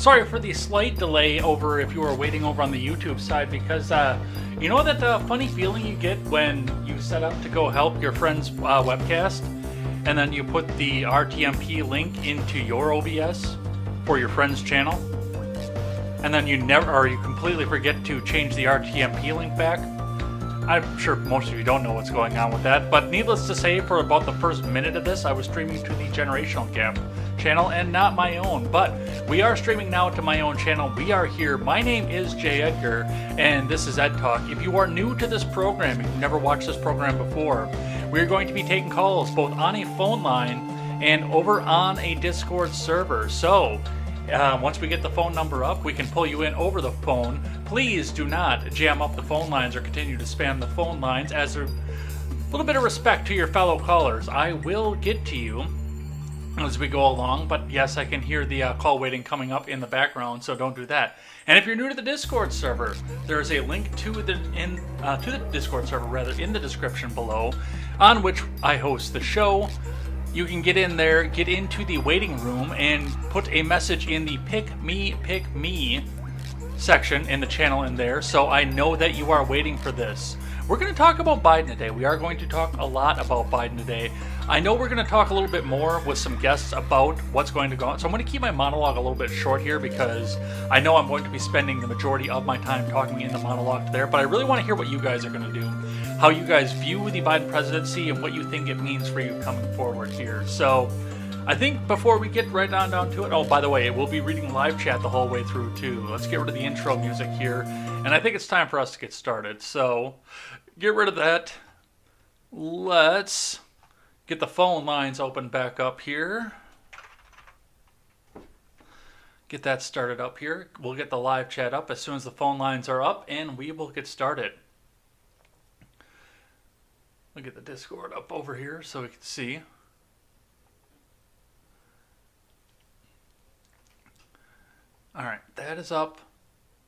Sorry for the slight delay over if you were waiting over on the YouTube side because uh, you know that uh, funny feeling you get when you set up to go help your friend's uh, webcast and then you put the RTMP link into your OBS for your friend's channel and then you never or you completely forget to change the RTMP link back? I'm sure most of you don't know what's going on with that, but needless to say, for about the first minute of this, I was streaming to the Generational Gap channel and not my own. But we are streaming now to my own channel. We are here. My name is Jay Edgar, and this is Ed Talk. If you are new to this program, if you've never watched this program before, we're going to be taking calls both on a phone line and over on a Discord server. So, uh, once we get the phone number up, we can pull you in over the phone. Please do not jam up the phone lines or continue to spam the phone lines as a little bit of respect to your fellow callers. I will get to you as we go along, but yes, I can hear the uh, call waiting coming up in the background, so don't do that. And if you're new to the Discord server, there is a link to the in uh, to the Discord server rather in the description below, on which I host the show you can get in there, get into the waiting room, and put a message in the pick me, pick me section in the channel in there so I know that you are waiting for this. We're going to talk about Biden today. We are going to talk a lot about Biden today. I know we're going to talk a little bit more with some guests about what's going to go on. So I'm going to keep my monologue a little bit short here because I know I'm going to be spending the majority of my time talking in the monologue there, but I really want to hear what you guys are going to do how you guys view the Biden presidency and what you think it means for you coming forward here. So, I think before we get right on down to it, oh, by the way, we'll be reading live chat the whole way through too. Let's get rid of the intro music here, and I think it's time for us to get started. So, get rid of that. Let's get the phone lines open back up here. Get that started up here. We'll get the live chat up as soon as the phone lines are up, and we will get started. We'll get the Discord up over here so we can see. All right, that is up.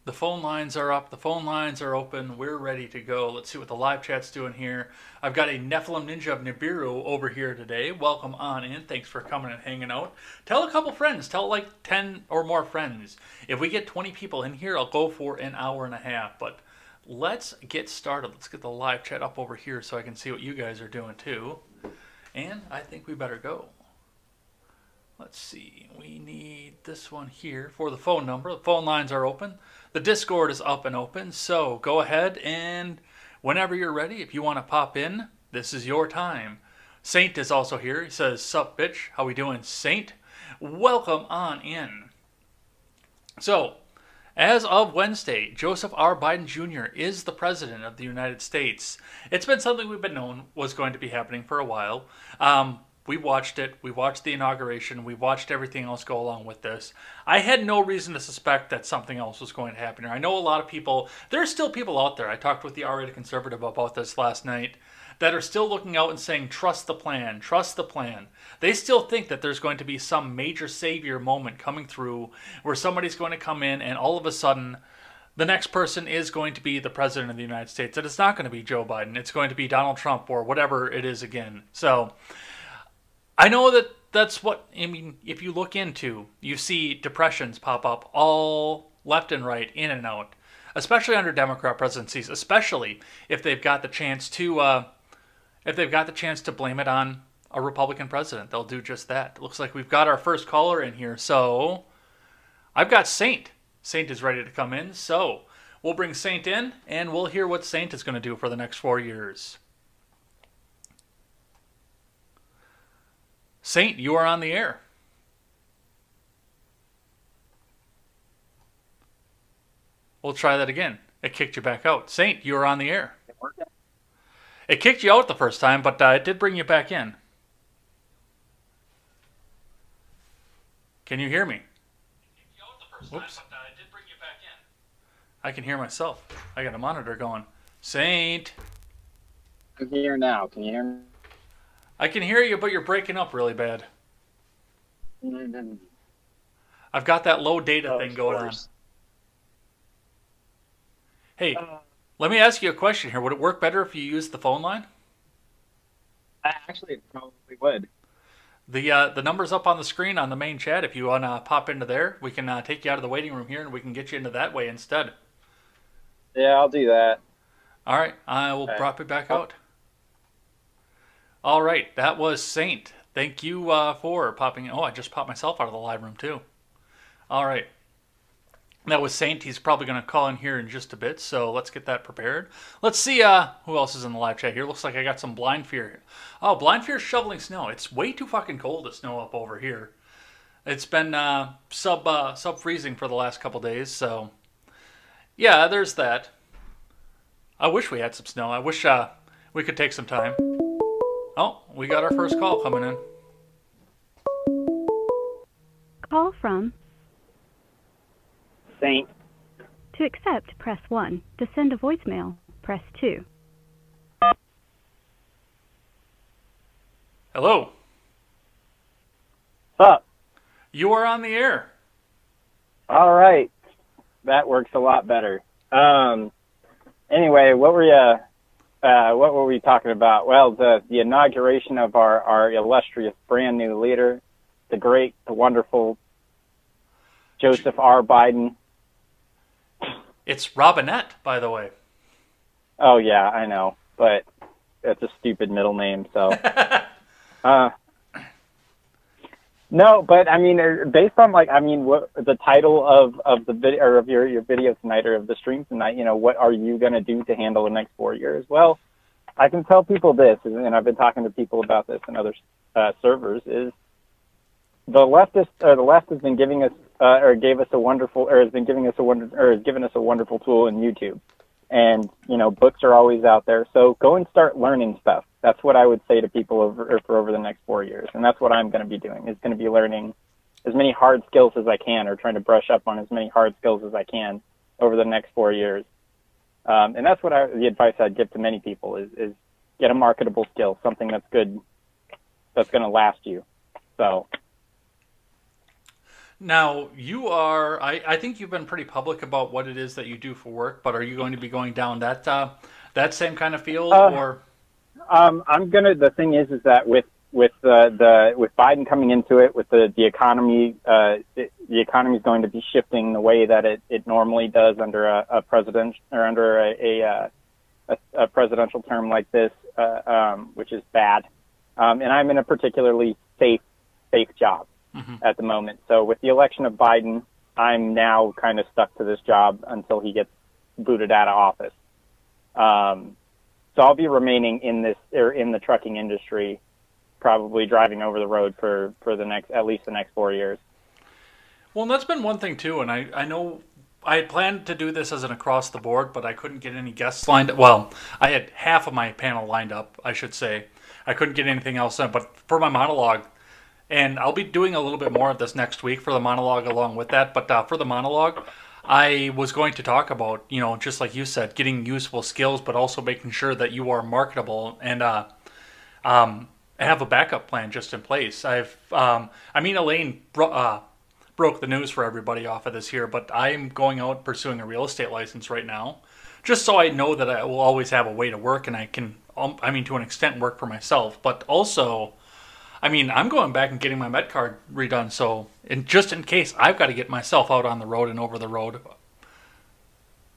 The phone lines are up. The phone lines are open. We're ready to go. Let's see what the live chat's doing here. I've got a Nephilim Ninja of Nibiru over here today. Welcome on in. Thanks for coming and hanging out. Tell a couple friends. Tell like 10 or more friends. If we get 20 people in here, I'll go for an hour and a half. But let's get started. Let's get the live chat up over here so I can see what you guys are doing too. And I think we better go. Let's see. We need this one here for the phone number. The phone lines are open. The Discord is up and open. So go ahead and whenever you're ready, if you want to pop in, this is your time. Saint is also here. He says, Sup, bitch. How we doing, Saint? Welcome on in. So, as of Wednesday, Joseph R. Biden Jr. is the President of the United States. It's been something we've been known was going to be happening for a while. Um, we watched it. We watched the inauguration. We watched everything else go along with this. I had no reason to suspect that something else was going to happen here. I know a lot of people, there are still people out there. I talked with the R rated conservative about this last night that are still looking out and saying, trust the plan, trust the plan. They still think that there's going to be some major savior moment coming through where somebody's going to come in and all of a sudden the next person is going to be the president of the United States. It's not going to be Joe Biden. It's going to be Donald Trump or whatever it is again. So I know that that's what, I mean, if you look into, you see depressions pop up all left and right, in and out, especially under Democrat presidencies, especially if they've got the chance to. Uh, if they've got the chance to blame it on a Republican president, they'll do just that. It looks like we've got our first caller in here. So I've got Saint. Saint is ready to come in. So we'll bring Saint in and we'll hear what Saint is going to do for the next four years. Saint, you are on the air. We'll try that again. It kicked you back out. Saint, you are on the air. It kicked you out the first time, but uh, it did bring you back in. Can you hear me? Whoops. I can hear myself. I got a monitor going. Saint. I'm here now. Can you hear me? I can hear you, but you're breaking up really bad. Mm-hmm. I've got that low data Oh, thing going on. Hey, Uh, let me ask you a question here. Would it work better if you used the phone line? I actually it probably would. The uh, the number's up on the screen on the main chat. If you want to pop into there, we can uh, take you out of the waiting room here, and we can get you into that way instead. Yeah, I'll do that. All right, I will Okay. drop it back out. All right, that was Saint. Thank you uh, for popping in. Oh, I just popped myself out of the live room too. All right. That was Saint. He's probably going to call in here in just a bit, so let's get that prepared. Let's see uh, who else is in the live chat here. Looks like I got some Blind Fear. Oh, Blind Fear shoveling snow. It's way too fucking cold to snow up over here. It's been uh, sub uh, sub freezing for the last couple days, so yeah, there's that. I wish we had some snow. I wish uh, we could take some time. Oh, we got our first call coming in. Call from. Saint. To accept, press 1. To send a voicemail, press 2. Hello. What's up? You are on the air. All right. That works a lot better. Um, anyway, what were you, uh, what were we talking about? Well, the, the inauguration of our, our illustrious brand new leader, the great, the wonderful Joseph R. Biden. It's Robinette, by the way. Oh yeah, I know, but it's a stupid middle name, so. uh, no, but I mean, er, based on like, I mean, what the title of of the video or of your your video tonight or of the stream tonight, you know, what are you going to do to handle the next four years? Well, I can tell people this, and I've been talking to people about this in other uh, servers. Is the leftist or the left has been giving us uh, or gave us a wonderful or has been giving us a wonder or has given us a wonderful tool in YouTube and you know books are always out there so go and start learning stuff that's what i would say to people over for over the next four years. And that's what i'm going to be doing is going to be learning as many hard skills as i can or trying to brush up on as many hard skills as i can over the next four years. Um, and that's what I, the advice i'd give to many people is, is get a marketable skill something that's good that's going to last you. So. Now, you are, I, I think you've been pretty public about what it is that you do for work, but are you going to be going down that uh, that same kind of field? Uh, or Um, I'm gonna. The thing is, is that with with uh, the with Biden coming into it, with the the economy, uh, it, the economy is going to be shifting the way that it, it normally does under a, a president or under a a, uh, a a presidential term like this, uh, um, which is bad. Um, and I'm in a particularly safe safe job at the moment. So with the election of Biden, I'm now kind of stuck to this job until he gets booted out of office. Um, so I'll be remaining in this or in the trucking industry, probably driving over the road for for the next at least the next four years. Well, and that's been one thing too, and I, I know I had planned to do this as an across the board, but I couldn't get any guests lined up. Well, I had half of my panel lined up, I should say. I couldn't get anything else in, but for my monologue, and I'll be doing a little bit more of this next week for the monologue along with that, but uh, for the monologue, I was going to talk about, you know, just like you said, getting useful skills, but also making sure that you are marketable and uh, um, have a backup plan just in place. I've, um, I mean, Elaine bro- uh, broke the news for everybody off of this here, but I'm going out pursuing a real estate license right now, just so I know that I will always have a way to work and I can, um, I mean, to an extent, work for myself, but also. I mean, I'm going back and getting my med card redone, so in just in case I've got to get myself out on the road and over the road,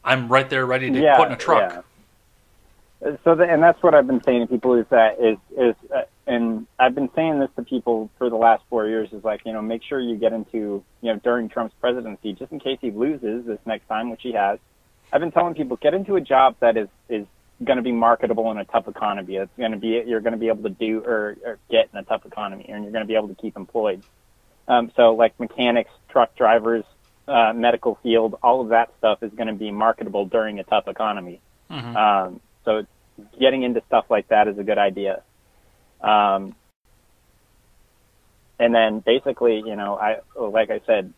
I'm right there ready to yeah, put in a truck. yeah. So, the, and that's what I've been saying to people is that is is, uh, and I've been saying this to people for the last four years is like you know make sure you get into you know during Trump's presidency just in case he loses this next time, which he has. I've been telling people get into a job that is is going to be marketable in a tough economy. It's going to be you're going to be able to do or, or get in a tough economy, and you're going to be able to keep employed. Um, so like mechanics, truck drivers, uh, medical field, all of that stuff is going to be marketable during a tough economy. Mhm. Um, so getting into stuff like that is a good idea. Um, and then basically, you know, I like I said,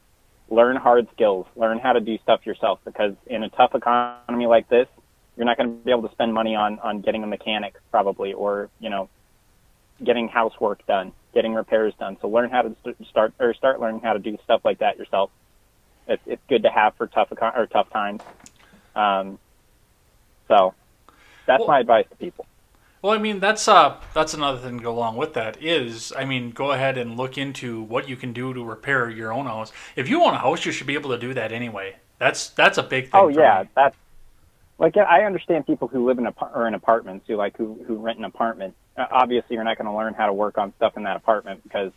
learn hard skills, learn how to do stuff yourself because in a tough economy like this, you're not going to be able to spend money on on getting a mechanic probably or you know getting housework done, getting repairs done. So learn how to st- start or start learning how to do stuff like that yourself. It's it's good to have for tough or tough times. Um, so that's Well- my advice to people. Well, I mean that's uh that's another thing to go along with that is I mean go ahead and look into what you can do to repair your own house. If you own a house, you should be able to do that anyway. That's that's a big thing. Oh yeah, me. that's like I understand people who live in apart- or in apartments who like who who rent an apartment. Uh, obviously, you're not going to learn how to work on stuff in that apartment because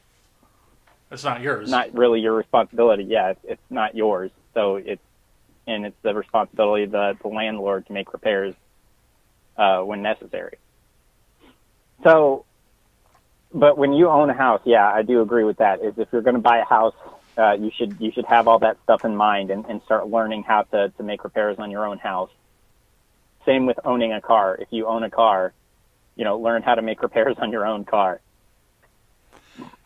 it's not yours. it's not really your responsibility. Yeah, it's, it's not yours. So it's and it's the responsibility of the, the landlord to make repairs uh, when necessary. So, but when you own a house, yeah, I do agree with that. Is if you're going to buy a house, uh, you should you should have all that stuff in mind and, and start learning how to to make repairs on your own house. Same with owning a car. If you own a car, you know, learn how to make repairs on your own car.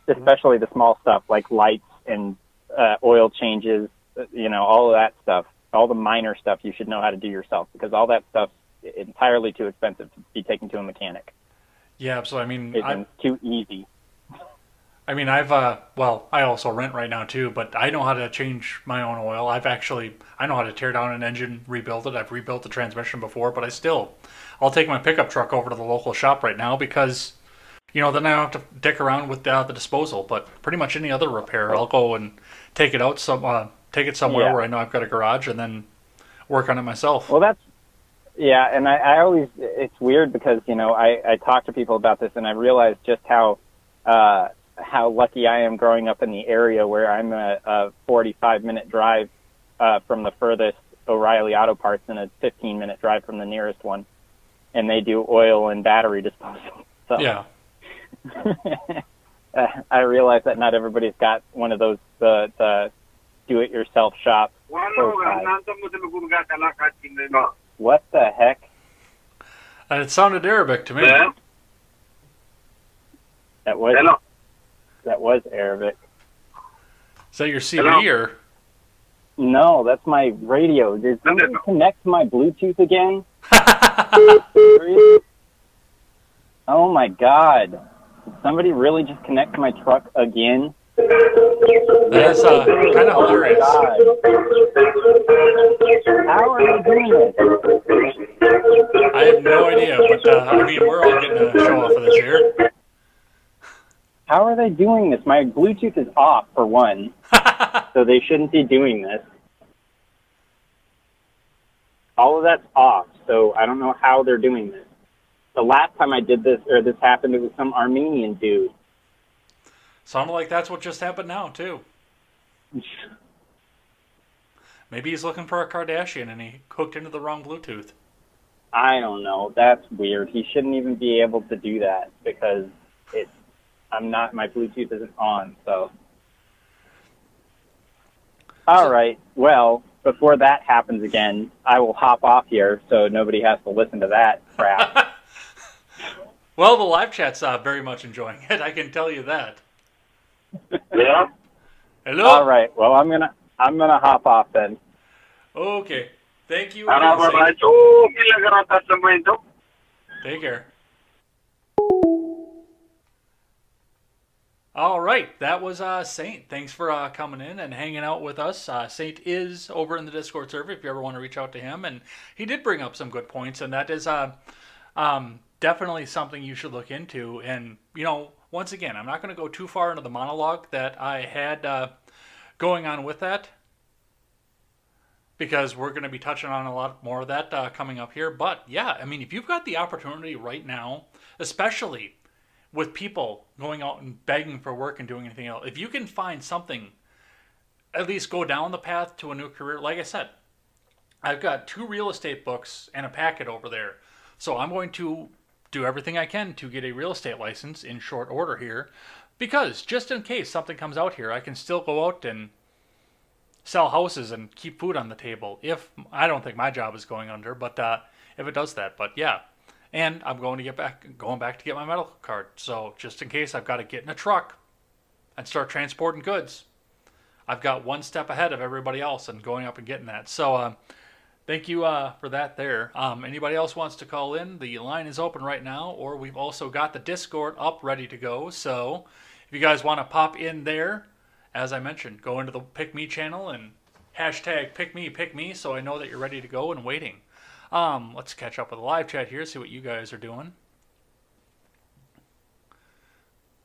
Especially the small stuff like lights and uh, oil changes, you know, all of that stuff, all the minor stuff you should know how to do yourself because all that stuff's entirely too expensive to be taken to a mechanic. yeah, so I mean It's too easy. I mean I've uh well I also rent right now too, but I know how to change my own oil. I've actually I know how to tear down an engine, rebuild it. I've rebuilt the transmission before, but I still I'll take my pickup truck over to the local shop right now because you know then I don't have to dick around with uh, the disposal. But pretty much any other repair, I'll go and take it out some uh, take it somewhere Yeah. where I know I've got a garage and then work on it myself. Well, that's yeah, and I, I always it's weird because you know I I talk to people about this and I realize just how uh, how lucky I am growing up in the area where I'm a, a 45 minute drive uh, from the furthest O'Reilly Auto Parts and a 15 minute drive from the nearest one, and they do oil and battery disposal. So yeah. uh, I realize that not everybody's got one of those the the do it yourself shops. What the heck? And it sounded Arabic to me. That was Hello. That was Arabic. Is that your CB or? No, that's my radio. Did No, no, somebody no. connect to my Bluetooth again? Oh my god. Did somebody really just connect to my truck again? That is uh, kind of hilarious. God. How are they doing this? I have no idea, but uh, I mean, we're all getting a show off of this here. How are they doing this? My Bluetooth is off for one, so they shouldn't be doing this. All of that's off, so I don't know how they're doing this. The last time I did this or this happened, it was some Armenian dude. Sounded like that's what just happened now too. Maybe he's looking for a Kardashian and he hooked into the wrong Bluetooth. I don't know. That's weird. He shouldn't even be able to do that because it's. I'm not. My Bluetooth isn't on. So. All right. Well, before that happens again, I will hop off here so nobody has to listen to that crap. Well, the live chat's uh, very much enjoying it. I can tell you that. Yeah. Hello. All right. Well, I'm gonna. I'm gonna hop off then. Okay. Thank you. Again, ba Saint. ba? Kailangan sa momento. Take care. All right, that was uh, Saint. Thanks for uh, coming in and hanging out with us. Uh, Saint is over in the Discord server if you ever want to reach out to him, and he did bring up some good points, and that is uh, um, definitely something you should look into. And you know, once again, I'm not going to go too far into the monologue that I had uh, going on with that because we're going to be touching on a lot more of that uh, coming up here. But yeah, I mean, if you've got the opportunity right now, especially with people going out and begging for work and doing anything else, if you can find something, at least go down the path to a new career. Like I said, I've got two real estate books and a packet over there. So I'm going to do everything I can to get a real estate license in short order here because just in case something comes out here, I can still go out and sell houses and keep food on the table. If I don't think my job is going under, but uh, if it does that, but yeah. And I'm going to get back, going back to get my medical card. So just in case I've got to get in a truck and start transporting goods, I've got one step ahead of everybody else and going up and getting that. So uh, thank you uh, for that there. Um, anybody else wants to call in? The line is open right now, or we've also got the Discord up ready to go. So if you guys want to pop in there, as I mentioned, go into the Pick Me channel and hashtag Pick Me, Pick Me, so I know that you're ready to go and waiting. Um, let's catch up with the live chat here, see what you guys are doing.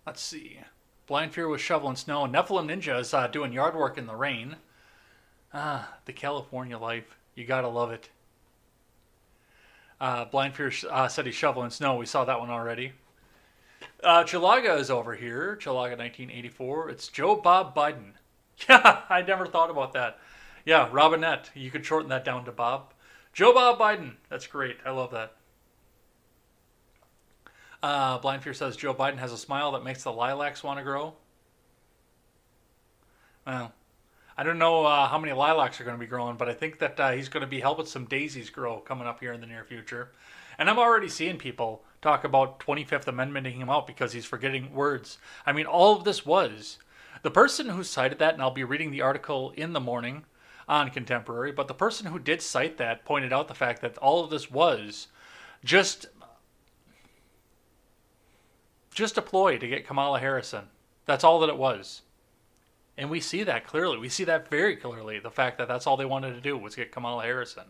Let's see. Blind Fear was shoveling snow. Nephilim Ninja is uh, doing yard work in the rain. Ah, the California life. You gotta love it. Uh, Blind Fear uh, said he's shoveling snow. We saw that one already. Uh, Chilaga is over here. Chilaga 1984. It's Joe Bob Biden. Yeah, I never thought about that. Yeah, Robinette. You could shorten that down to Bob. Joe Bob Biden. That's great. I love that. Uh, Blind Fear says Joe Biden has a smile that makes the lilacs want to grow. Well, I don't know uh, how many lilacs are going to be growing, but I think that uh, he's going to be helping some daisies grow coming up here in the near future. And I'm already seeing people talk about 25th Amendmenting him out because he's forgetting words. I mean, all of this was the person who cited that, and I'll be reading the article in the morning on Contemporary, but the person who did cite that pointed out the fact that all of this was just just a ploy to get Kamala Harris in. That's all that it was. And we see that clearly. We see that very clearly. The fact that that's all they wanted to do was get Kamala Harris in.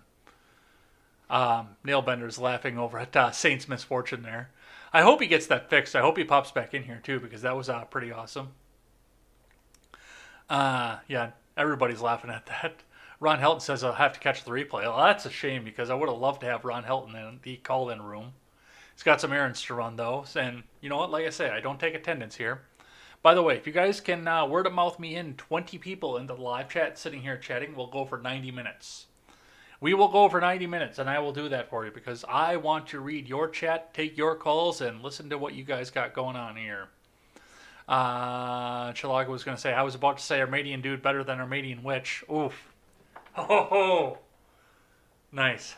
Um, Nailbender's laughing over at uh, Saint's misfortune there. I hope he gets that fixed. I hope he pops back in here too because that was uh, pretty awesome. Uh, yeah, everybody's laughing at that. Ron Helton says I'll have to catch the replay. Well, that's a shame because I would have loved to have Ron Helton in the call-in room. He's got some errands to run though, and you know what? Like I say, I don't take attendance here. By the way, if you guys can uh, word of mouth me in 20 people into the live chat sitting here chatting, we'll go for 90 minutes. We will go for 90 minutes, and I will do that for you because I want to read your chat, take your calls, and listen to what you guys got going on here. Uh, Chilaga was going to say, I was about to say Armadian dude better than Armadian witch. Oof. Ho. Nice.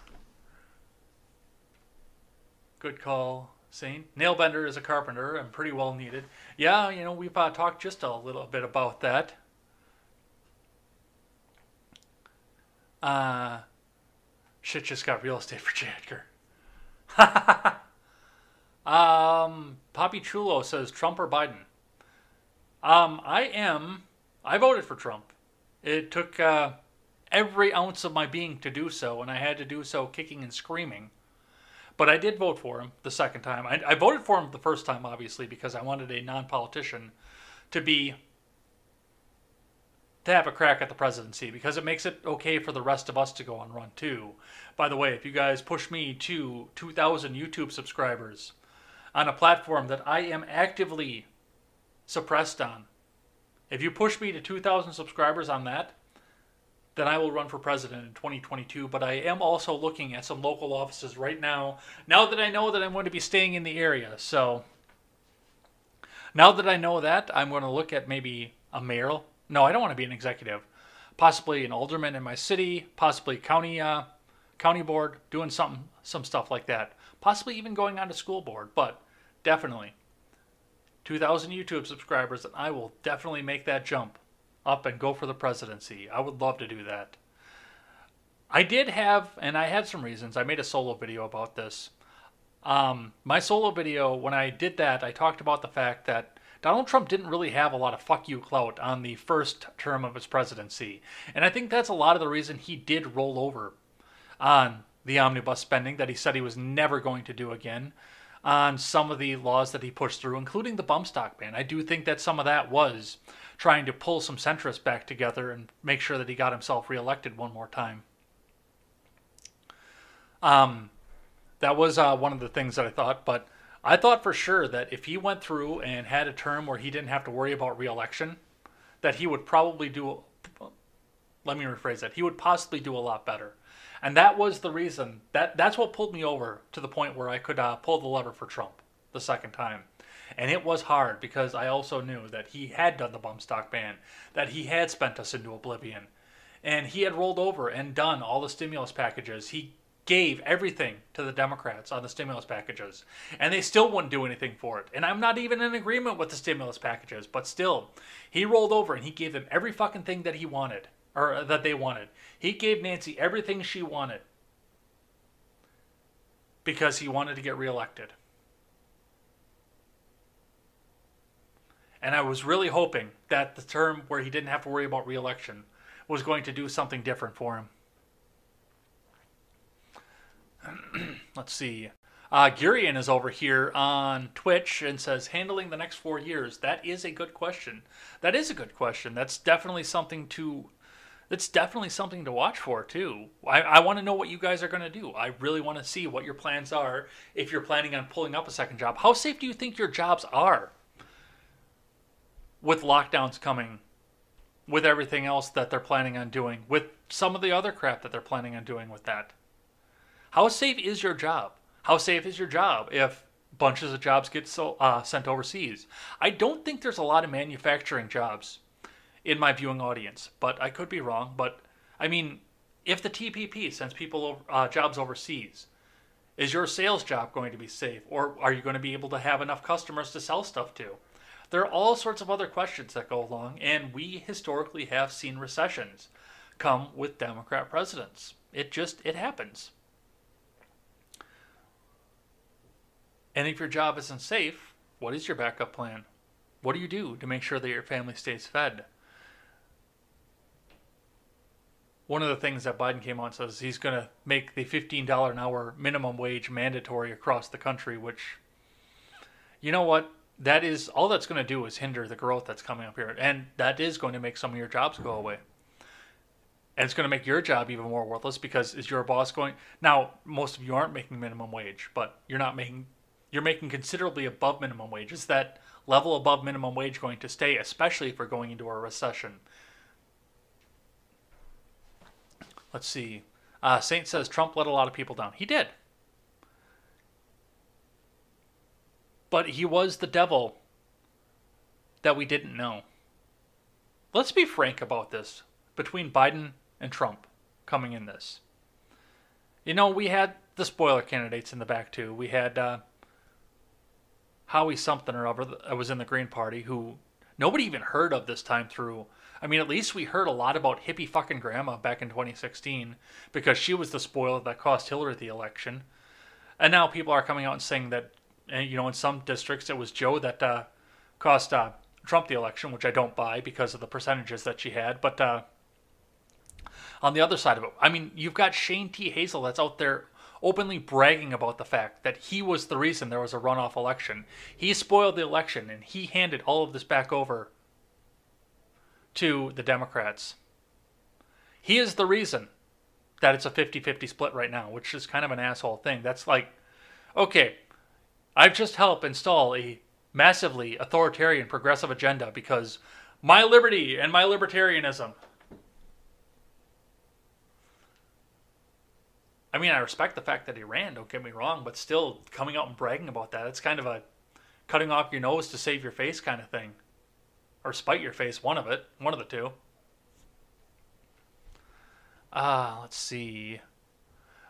Good call, Saint. Nailbender is a carpenter and pretty well needed. Yeah, you know, we've uh, talked just a little bit about that. Uh, shit just got real estate for J. Edgar. um, Poppy Chulo says Trump or Biden. Um, I am. I voted for Trump. It took uh, every ounce of my being to do so, and I had to do so kicking and screaming. But I did vote for him the second time. I, I voted for him the first time, obviously, because I wanted a non-politician to be to have a crack at the presidency because it makes it okay for the rest of us to go on run too. By the way, if you guys push me to 2,000 YouTube subscribers on a platform that I am actively suppressed on, if you push me to 2,000 subscribers on that, then I will run for president in 2022. But I am also looking at some local offices right now, now that I know that I'm going to be staying in the area. So now that I know that, I'm going to look at maybe a mayor. no, I don't want to be an executive. Possibly an alderman in my city, possibly county uh, county board, doing something, some stuff like that. Possibly even going on to school board, but definitely 2,000 YouTube subscribers, and I will definitely make that jump up and go for the presidency. I would love to do that. I did have, and I had some reasons. I made a solo video about this. Um, my solo video, when I did that, I talked about the fact that Donald Trump didn't really have a lot of fuck you clout on the first term of his presidency. And I think that's a lot of the reason he did roll over on the omnibus spending that he said he was never going to do again, on some of the laws that he pushed through, including the bump stock ban. I do think that some of that was trying to pull some centrists back together and make sure that he got himself reelected one more time. Um, that was uh, one of the things that I thought, but I thought for sure that if he went through and had a term where he didn't have to worry about reelection, that he would probably do. Let me rephrase that. He would possibly do a lot better, and that was the reason that that's what pulled me over to the point where I could uh, pull the lever for Trump the second time. And it was hard because I also knew that he had done the bump stock ban, that he had spent us into oblivion, and he had rolled over and done all the stimulus packages. He gave everything to the Democrats on the stimulus packages, and they still wouldn't do anything for it. And I'm not even in agreement with the stimulus packages, but still, he rolled over and he gave them every fucking thing that he wanted, or that they wanted. He gave Nancy everything she wanted because he wanted to get reelected. And I was really hoping that the term where he didn't have to worry about reelection was going to do something different for him. Let's see. Uh, Gurian is over here on Twitch and says, handling the next four years. That is a good question. That is a good question. That's definitely something to. That's definitely something to watch for too. I, I want to know what you guys are going to do. I really want to see what your plans are. If you're planning on pulling up a second job, how safe do you think your jobs are? With lockdowns coming, with everything else that they're planning on doing, with some of the other crap that they're planning on doing with that. How safe is your job? How safe is your job if bunches of jobs get so, uh, sent overseas? I don't think there's a lot of manufacturing jobs in my viewing audience, but I could be wrong. But I mean, if the TPP sends people uh, jobs overseas, is your sales job going to be safe, or are you going to be able to have enough customers to sell stuff to? There are all sorts of other questions that go along, and we historically have seen recessions come with Democrat presidents. It just it happens. And if your job isn't safe, what is your backup plan? What do you do to make sure that your family stays fed? One of the things that Biden came on says he's going to make the $15 an hour minimum wage mandatory across the country, which, you know what? That is all that's going to do is hinder the growth that's coming up here. And that is going to make some of your jobs go away. And it's going to make your job even more worthless because is your boss going now? Most of you aren't making minimum wage, but you're not making you're making considerably above minimum wage. Is that level above minimum wage going to stay, especially if we're going into a recession? Let's see. Uh, Saint says Trump let a lot of people down. He did. But he was the devil that we didn't know. Let's be frank about this between Biden and Trump coming in this. You know, we had the spoiler candidates in the back too. We had uh, Howie something or other that was in the Green Party who nobody even heard of this time through. I mean, at least we heard a lot about hippie fucking grandma back in 2016 because she was the spoiler that cost Hillary the election. And now people are coming out and saying that, eh, you know, in some districts it was Joe that uh, cost uh, Trump the election, which I don't buy because of the percentages that she had. But uh, on the other side of it, I mean, you've got Shane T. Hazel that's out there openly bragging about the fact that he was the reason there was a runoff election. He spoiled the election and he handed all of this back over to the Democrats. He is the reason that it's a 50 50 split right now, which is kind of an asshole thing. That's like, okay, I've just helped install a massively authoritarian progressive agenda because my liberty and my libertarianism I mean, I respect the fact that he ran, don't get me wrong, but still coming out and bragging about that, it's kind of a cutting off your nose to save your face kind of thing. Or spite your face, one of it, one of the two. Ah, uh, let's see.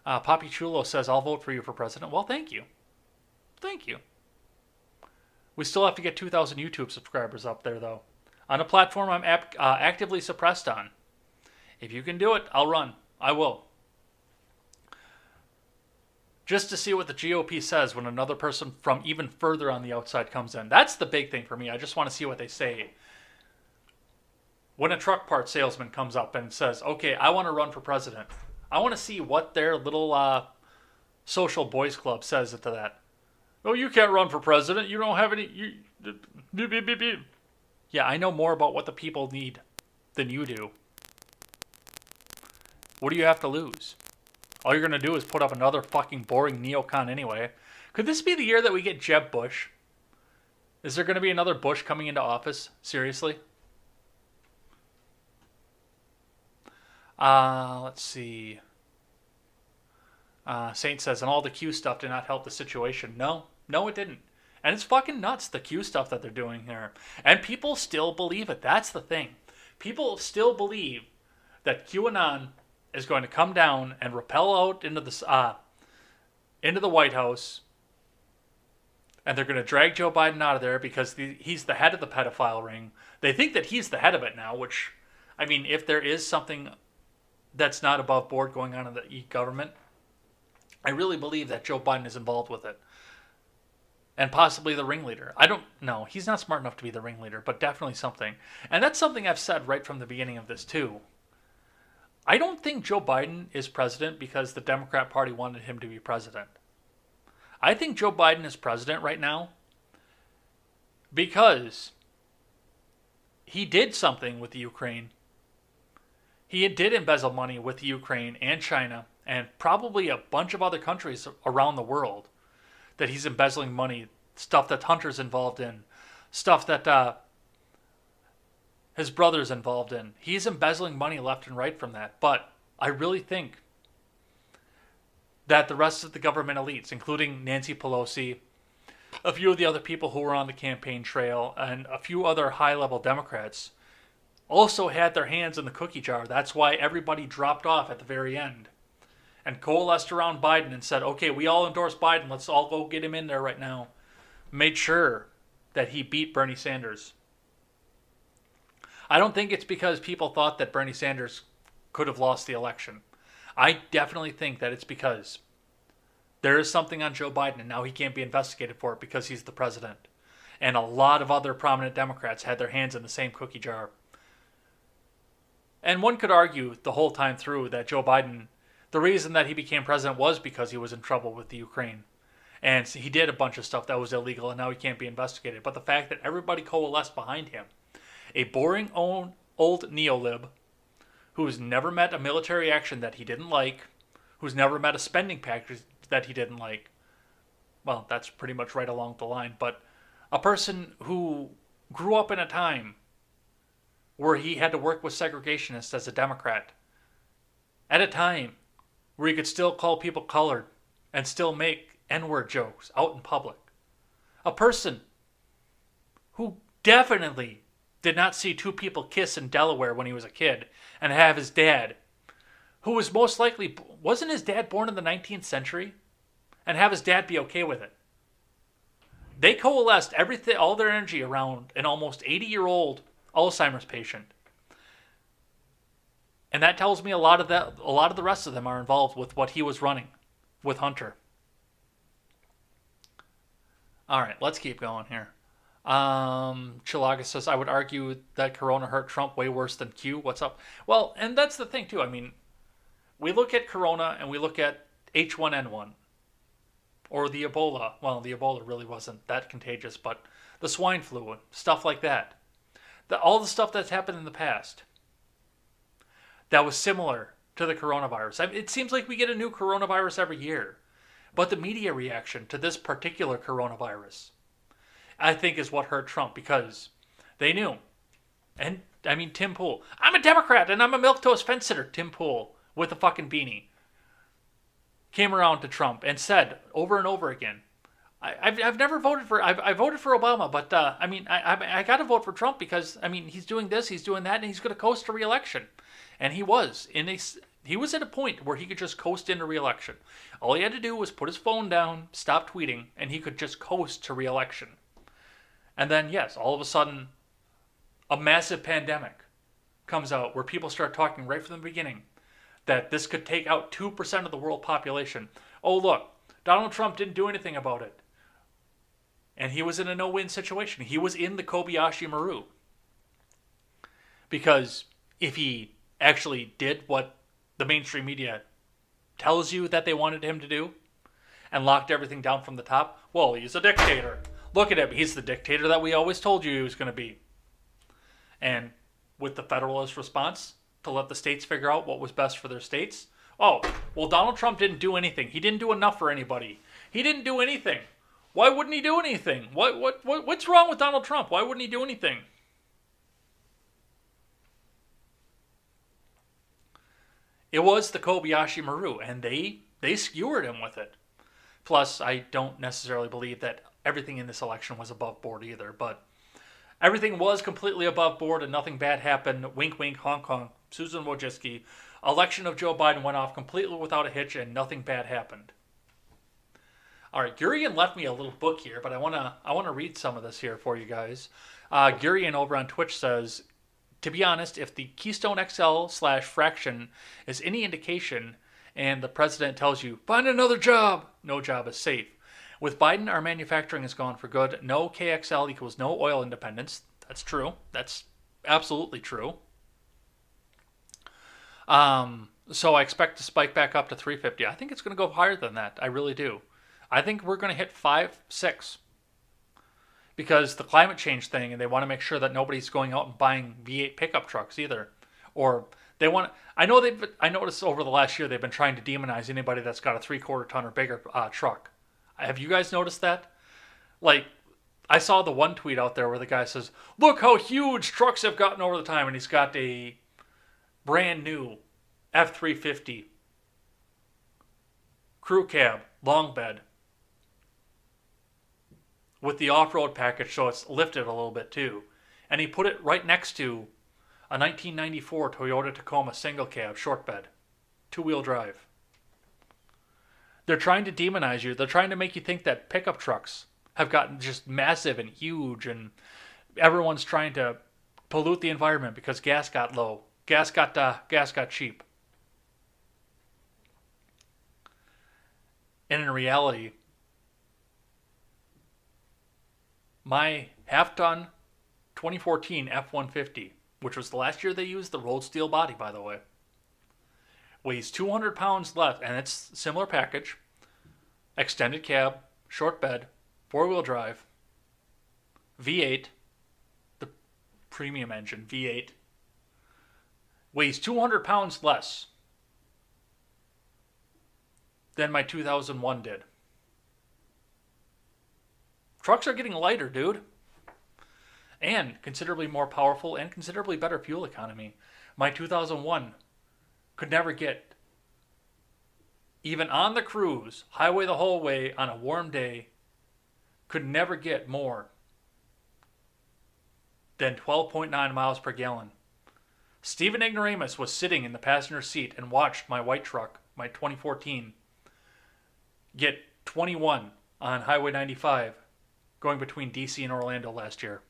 Uh, Chulo says, I'll vote for you for president. Well, thank you. Thank you. We still have to get 2,000 YouTube subscribers up there, though. On a platform I'm ap- uh, actively suppressed on. If you can do it, I'll run. I will just to see what the GOP says when another person from even further on the outside comes in. That's the big thing for me. I just want to see what they say. When a truck part salesman comes up and says, "Okay, I want to run for president," I want to see what their little uh, social boys club says to that. Oh, you can't run for president. You don't have any. You, yeah, I know more about what the people need than you do. What do you have to lose? All you're going to do is put up another fucking boring neocon anyway. Could this be the year that we get Jeb Bush? Is there going to be another Bush coming into office? Seriously? Uh, let's see. Uh, Saint says, and all the Q stuff did not help the situation. No, no, it didn't. And it's fucking nuts, the Q stuff that they're doing here. And people still believe it. That's the thing. People still believe that QAnon is going to come down and rappel out into the uh, into the White House, and they're going to drag Joe Biden out of there because the, he's the head of the pedophile ring. They think that he's the head of it now, which, I mean, if there is something that's not above board going on in the government, I really believe that Joe Biden is involved with it. And possibly the ringleader. I don't know. He's not smart enough to be the ringleader, but definitely something. And that's something I've said right from the beginning of this, too. I don't think Joe Biden is president because the Democrat Party wanted him to be president. I think Joe Biden is president right now because he did something with the Ukraine. He did embezzle money with the Ukraine and China and probably a bunch of other countries around the world that he's embezzling money, stuff that Hunter's involved in, stuff that uh, his brother's involved in. He's embezzling money left and right from that. But I really think that the rest of the government elites, including Nancy Pelosi, a few of the other people who were on the campaign trail, and a few other high level Democrats, also had their hands in the cookie jar. That's why everybody dropped off at the very end and coalesced around Biden and said, okay, we all endorse Biden. Let's all go get him in there right now. Made sure that he beat Bernie Sanders. I don't think it's because people thought that Bernie Sanders could have lost the election. I definitely think that it's because there is something on Joe Biden and now he can't be investigated for it because he's the president. And a lot of other prominent Democrats had their hands in the same cookie jar. And one could argue the whole time through that Joe Biden, the reason that he became president was because he was in trouble with the Ukraine. And he did a bunch of stuff that was illegal and now he can't be investigated. But the fact that everybody coalesced behind him a boring old, old neolib who's never met a military action that he didn't like, who's never met a spending package that he didn't like. Well, that's pretty much right along the line, but a person who grew up in a time where he had to work with segregationists as a Democrat, at a time where he could still call people colored and still make N word jokes out in public. A person who definitely did not see two people kiss in Delaware when he was a kid and have his dad, who was most likely, wasn't his dad born in the 19th century? And have his dad be okay with it. They coalesced everything, all their energy around an almost 80 year old Alzheimer's patient. And that tells me a lot of that, a lot of the rest of them are involved with what he was running with Hunter. All right, let's keep going here. Um, Chilaga says, I would argue that Corona hurt Trump way worse than Q. What's up? Well, and that's the thing, too. I mean, we look at Corona and we look at H1N1 or the Ebola. Well, the Ebola really wasn't that contagious, but the swine flu, stuff like that. The, all the stuff that's happened in the past that was similar to the coronavirus. I mean, it seems like we get a new coronavirus every year, but the media reaction to this particular coronavirus I think is what hurt Trump because they knew. And I mean, Tim Pool. I'm a Democrat and I'm a milquetoast fence sitter. Tim Pool with a fucking beanie came around to Trump and said over and over again, I, have I've never voted for I've, I voted for Obama, but uh, I mean I I, I got to vote for Trump because I mean he's doing this, he's doing that, and he's going to coast to reelection, and he was in a he was at a point where he could just coast into reelection. All he had to do was put his phone down, stop tweeting, and he could just coast to reelection. And then, yes, all of a sudden, a massive pandemic comes out where people start talking right from the beginning that this could take out 2% of the world population. Oh, look, Donald Trump didn't do anything about it. And he was in a no win situation. He was in the Kobayashi Maru. Because if he actually did what the mainstream media tells you that they wanted him to do and locked everything down from the top, well, he's a dictator. Look at him. He's the dictator that we always told you he was going to be. And with the Federalist response to let the states figure out what was best for their states, oh, well, Donald Trump didn't do anything. He didn't do enough for anybody. He didn't do anything. Why wouldn't he do anything? What, what, what, what's wrong with Donald Trump? Why wouldn't he do anything? It was the Kobayashi Maru, and they they skewered him with it. Plus, I don't necessarily believe that everything in this election was above board either, but everything was completely above board and nothing bad happened. Wink, wink, Hong Kong. Susan Wojcicki. Election of Joe Biden went off completely without a hitch and nothing bad happened. All right, Gurian left me a little book here, but I wanna I wanna read some of this here for you guys. Uh, Gurian over on Twitch says, to be honest, if the Keystone XL slash fracking is any indication, and the president tells you find another job, no job is safe. With Biden, our manufacturing is gone for good. No KXL equals no oil independence. That's true. That's absolutely true. Um, so I expect to spike back up to 350. I think it's going to go higher than that. I really do. I think we're going to hit five, six. Because the climate change thing, and they want to make sure that nobody's going out and buying V8 pickup trucks either. Or they want. I know they've. I noticed over the last year they've been trying to demonize anybody that's got a three quarter ton or bigger uh, truck. Have you guys noticed that? Like, I saw the one tweet out there where the guy says, "Look how huge trucks have gotten over the time," and he's got a brand new F three fifty crew cab long bed with the off road package, so it's lifted a little bit too, and he put it right next to a 1994 Toyota Tacoma single cab short bed, two wheel drive. They're trying to demonize you. They're trying to make you think that pickup trucks have gotten just massive and huge, and everyone's trying to pollute the environment because gas got low. Gas got uh, gas got cheap. And in reality, my half ton 2014 F 150, which was the last year they used the rolled steel body, by the way, weighs 200 pounds less, and it's similar package extended cab, short bed, four wheel drive, V8, the premium engine, V8, weighs 200 pounds less than my 2001 did. Trucks are getting lighter, dude. And considerably more powerful and considerably better fuel economy. My 2001 could never get, even on the cruise, highway the whole way on a warm day, could never get more than 12.9 miles per gallon. Stephen Ignoramus was sitting in the passenger seat and watched my white truck, my 2014, get 21 on Highway 95 going between DC and Orlando last year.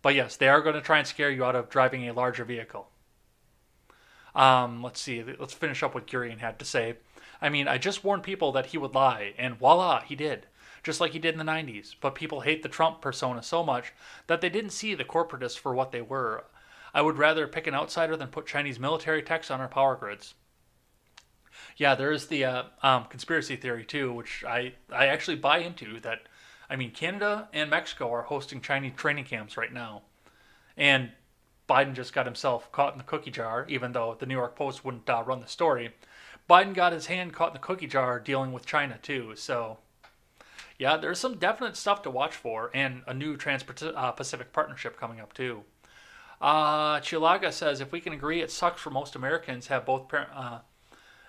But yes, they are going to try and scare you out of driving a larger vehicle. Um, let's see. Let's finish up what Gurian had to say. I mean, I just warned people that he would lie, and voila, he did. Just like he did in the 90s. But people hate the Trump persona so much that they didn't see the corporatists for what they were. I would rather pick an outsider than put Chinese military techs on our power grids. Yeah, there is the uh, um, conspiracy theory too, which I I actually buy into. That I mean, Canada and Mexico are hosting Chinese training camps right now, and Biden just got himself caught in the cookie jar. Even though the New York Post wouldn't uh, run the story, Biden got his hand caught in the cookie jar dealing with China too. So. Yeah, there's some definite stuff to watch for, and a new Trans-Pacific uh, partnership coming up too. Uh, Chilaga says if we can agree, it sucks for most Americans have both parents.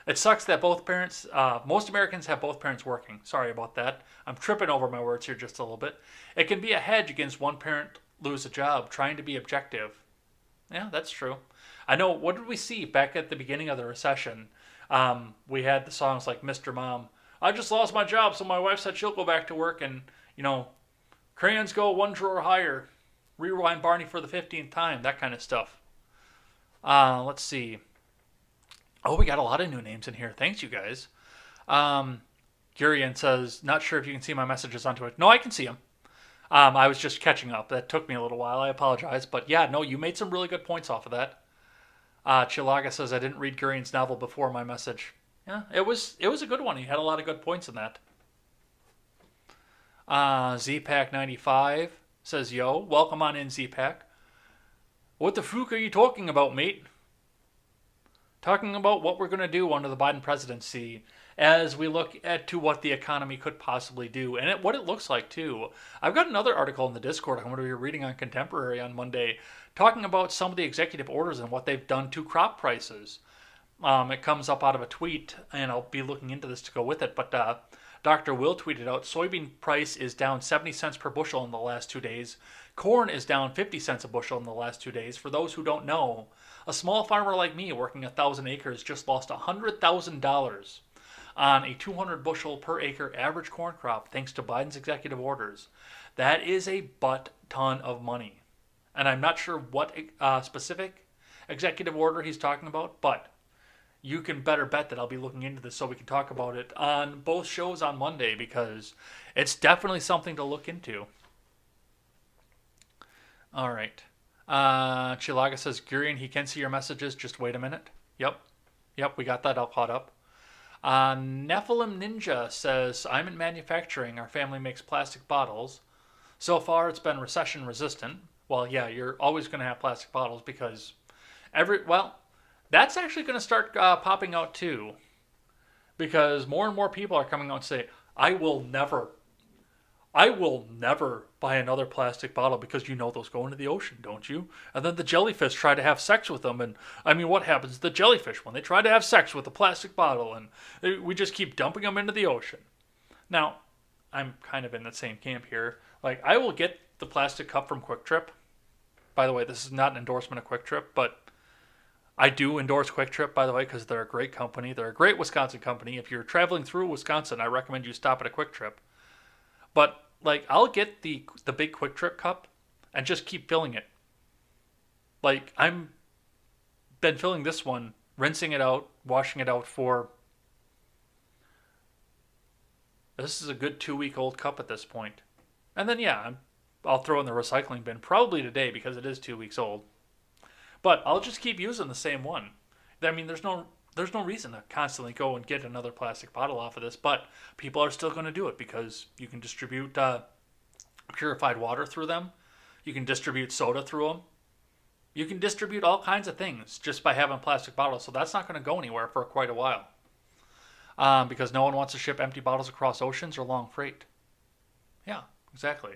It sucks that both parents, uh, most Americans have both parents working. Sorry about that. I'm tripping over my words here just a little bit. It can be a hedge against one parent lose a job, trying to be objective. Yeah, that's true. I know. What did we see back at the beginning of the recession? Um, we had the songs like "Mr. Mom." I just lost my job, so my wife said she'll go back to work, and you know, crayons go one drawer higher. Rewind Barney for the fifteenth time. That kind of stuff. Uh, let's see. Oh, we got a lot of new names in here. Thanks, you guys. Um, Gurian says, not sure if you can see my messages onto it. No, I can see them. Um, I was just catching up. That took me a little while. I apologize. But yeah, no, you made some really good points off of that. Uh, Chilaga says, I didn't read Gurian's novel before my message. Yeah, it was it was a good one. He had a lot of good points in that. Uh, ZPack95 says, Yo, welcome on in, ZPack. What the fuck are you talking about, mate? Talking about what we're going to do under the Biden presidency as we look at to what the economy could possibly do and it, what it looks like too. I've got another article in the Discord I'm going to be reading on Contemporary on Monday, talking about some of the executive orders and what they've done to crop prices. Um, it comes up out of a tweet, and I'll be looking into this to go with it. But uh, Dr. Will tweeted out soybean price is down 70 cents per bushel in the last two days. Corn is down 50 cents a bushel in the last two days. For those who don't know, a small farmer like me working a thousand acres just lost $100,000 on a 200 bushel per acre average corn crop thanks to Biden's executive orders. That is a butt ton of money. And I'm not sure what uh, specific executive order he's talking about, but you can better bet that I'll be looking into this so we can talk about it on both shows on Monday because it's definitely something to look into. All right. Uh, Chilaga says, Gurian, he can see your messages. Just wait a minute. Yep. Yep, we got that all caught up. Uh, Nephilim Ninja says, I'm in manufacturing. Our family makes plastic bottles. So far, it's been recession resistant. Well, yeah, you're always going to have plastic bottles because every, well, that's actually going to start uh, popping out too. Because more and more people are coming out and say, I will never, I will never buy another plastic bottle because you know those go into the ocean, don't you? And then the jellyfish try to have sex with them. And I mean, what happens to the jellyfish when they try to have sex with a plastic bottle? And uh, we just keep dumping them into the ocean. Now, I'm kind of in the same camp here. Like, I will get the plastic cup from Kwik Trip. By the way, this is not an endorsement of Kwik Trip, but I do endorse Kwik Trip, by the way, because they're a great company. They're a great Wisconsin company. If you're traveling through Wisconsin, I recommend you stop at a Kwik Trip. But like, I'll get the the big Kwik Trip cup and just keep filling it. Like I'm been filling this one, rinsing it out, washing it out for. This is a good two week old cup at this point, and then yeah, I'm, I'll throw in the recycling bin probably today because it is two weeks old. But I'll just keep using the same one. I mean, there's no there's no reason to constantly go and get another plastic bottle off of this, but people are still going to do it because you can distribute uh, purified water through them. You can distribute soda through them. You can distribute all kinds of things just by having plastic bottles. So that's not going to go anywhere for quite a while. Um, because no one wants to ship empty bottles across oceans or long freight. Yeah, exactly.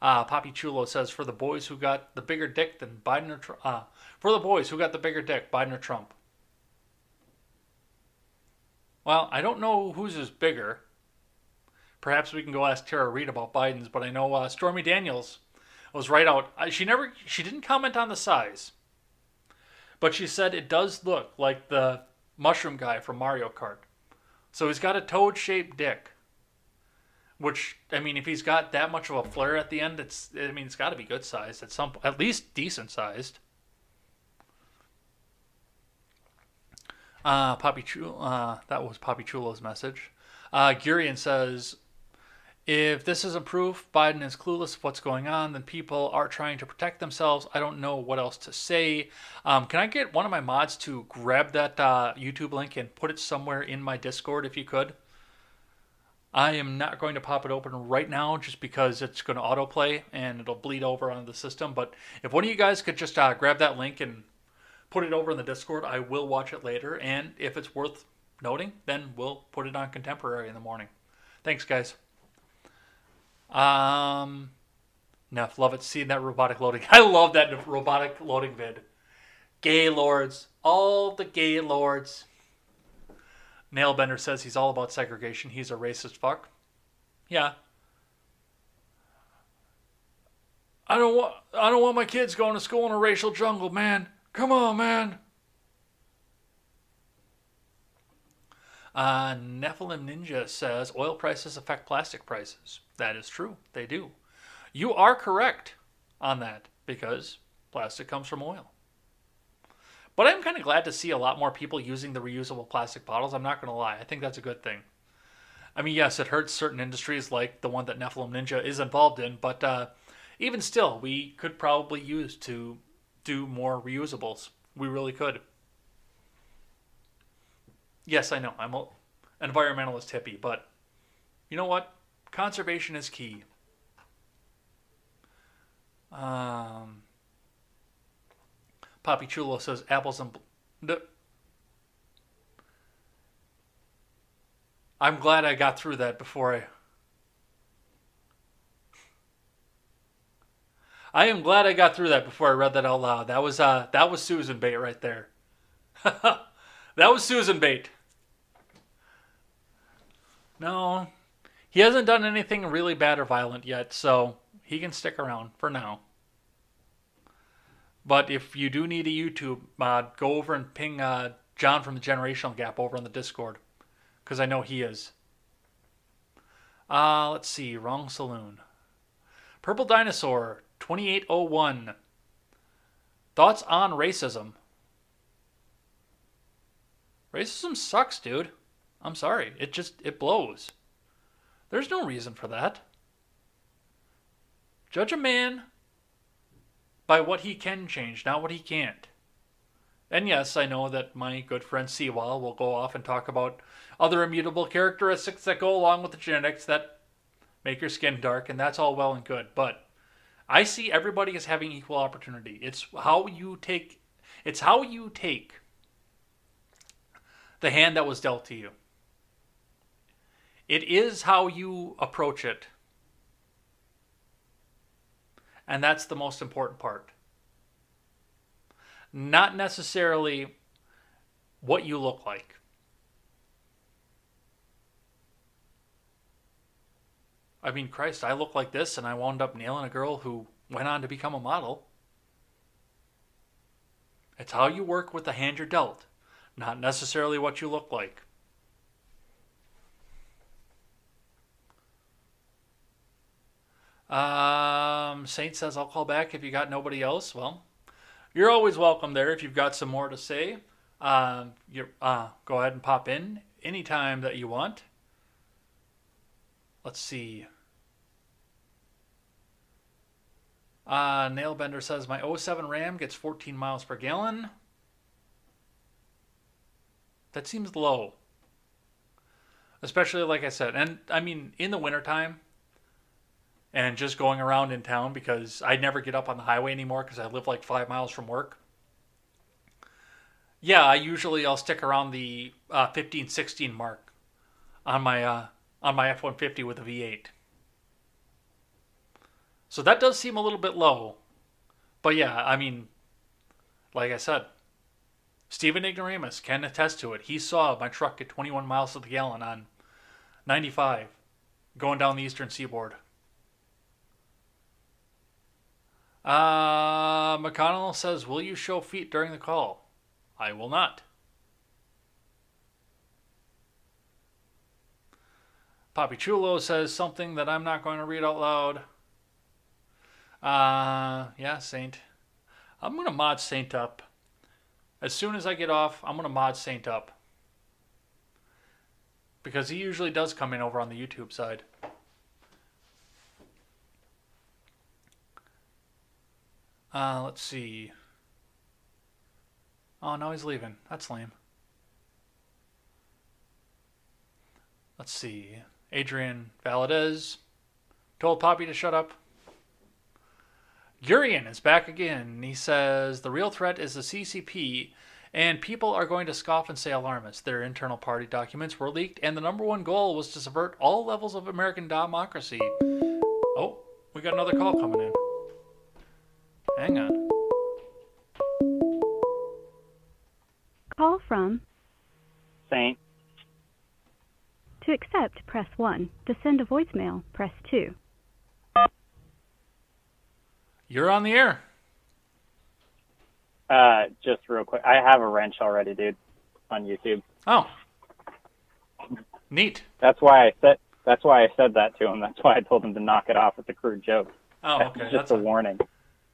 Uh, Poppy Chulo says, for the boys who got the bigger dick than Biden or. Uh, for the boys who got the bigger dick, Biden or Trump. Well, I don't know whose is bigger. Perhaps we can go ask Tara Reid about Biden's, but I know uh, Stormy Daniels was right out. She never, she didn't comment on the size, but she said it does look like the mushroom guy from Mario Kart. So he's got a toad-shaped dick. Which I mean, if he's got that much of a flare at the end, it's I mean, it's got to be good sized at some, at least decent sized. Uh, Poppy uh, that was Poppy Chulo's message. Uh, Gurian says, if this isn't proof Biden is clueless of what's going on, then people are trying to protect themselves. I don't know what else to say. Um, can I get one of my mods to grab that uh, YouTube link and put it somewhere in my Discord if you could? I am not going to pop it open right now just because it's going to autoplay and it'll bleed over onto the system. But if one of you guys could just uh, grab that link and put it over in the Discord. I will watch it later, and if it's worth noting, then we'll put it on Contemporary in the morning. Thanks, guys. Um, Neff, love it seeing that robotic loading. I love that robotic loading vid. Gay lords, all the gay lords. Nailbender says he's all about segregation. He's a racist fuck. Yeah. I don't want I don't want my kids going to school in a racial jungle, man. Come on, man. Uh, Nephilim Ninja says oil prices affect plastic prices. That is true. They do. You are correct on that because plastic comes from oil. But I'm kind of glad to see a lot more people using the reusable plastic bottles. I'm not going to lie. I think that's a good thing. I mean, yes, it hurts certain industries like the one that Nephilim Ninja is involved in, but uh, even still, we could probably use to do more reusables. We really could. Yes, I know. I'm an environmentalist hippie, but you know what? Conservation is key. Um, Poppy Chulo says apples and. Bl- I'm glad I got through that before I I am glad I got through that before I read that out loud. That was uh that was Susan bait right there. that was Susan bait. No, he hasn't done anything really bad or violent yet, so he can stick around for now. But if you do need a YouTube mod, go over and ping uh, John from the Generational Gap over on the Discord, because I know he is. Uh, let's see, wrong saloon. Purple Dinosaur 2801. Thoughts on racism? Racism sucks, dude. I'm sorry. It just it blows. There's no reason for that. Judge a man by what he can change, not what he can't. And yes, I know that my good friend Seawall will go off and talk about other immutable characteristics that go along with the genetics that make your skin dark, and that's all well and good. But I see everybody as having equal opportunity. It's how you take it's how you take the hand that was dealt to you. It is how you approach it. And that's the most important part. Not necessarily what you look like. I mean, Christ, I look like this and I wound up nailing a girl who went on to become a model. It's how you work with the hand you're dealt, not necessarily what you look like. Um, Saint says, I'll call back if you got nobody else. Well, you're always welcome there if you've got some more to say. Um, you uh, go ahead and pop in anytime that you want. Let's see. Uh, Nailbender says my 07 Ram gets 14 miles per gallon. That seems low. Especially like I said, and I mean in the wintertime and just going around in town because I never get up on the highway anymore because I live like five miles from work. Yeah, I usually I'll stick around the uh, 15, 16 mark on my uh, on my F-150 with a V8. So that does seem a little bit low. But yeah, I mean, like I said, Stephen Ignoramus can attest to it. He saw my truck get 21 miles to the gallon on 95 going down the eastern seaboard. Uh, McConnell says, Will you show feet during the call? I will not. Poppy Chulo says something that I'm not going to read out loud. Uh, yeah, Saint. I'm going to mod Saint up. As soon as I get off, I'm going to mod Saint up. Because he usually does come in over on the YouTube side. Uh, let's see. Oh, no, he's leaving. That's lame. Let's see. Adrian Valadez told Poppy to shut up. Urian is back again. He says the real threat is the CCP, and people are going to scoff and say alarmist. Their internal party documents were leaked, and the number one goal was to subvert all levels of American democracy. Oh, we got another call coming in. Hang on. Call from Saint. To accept, press 1. To send a voicemail, press 2. You're on the air. Uh, just real quick, I have a wrench already, dude, on YouTube. Oh. Neat. That's why I said. That's why I said that to him. That's why I told him to knock it off with the crude joke. Oh, That's okay. just That's a warning.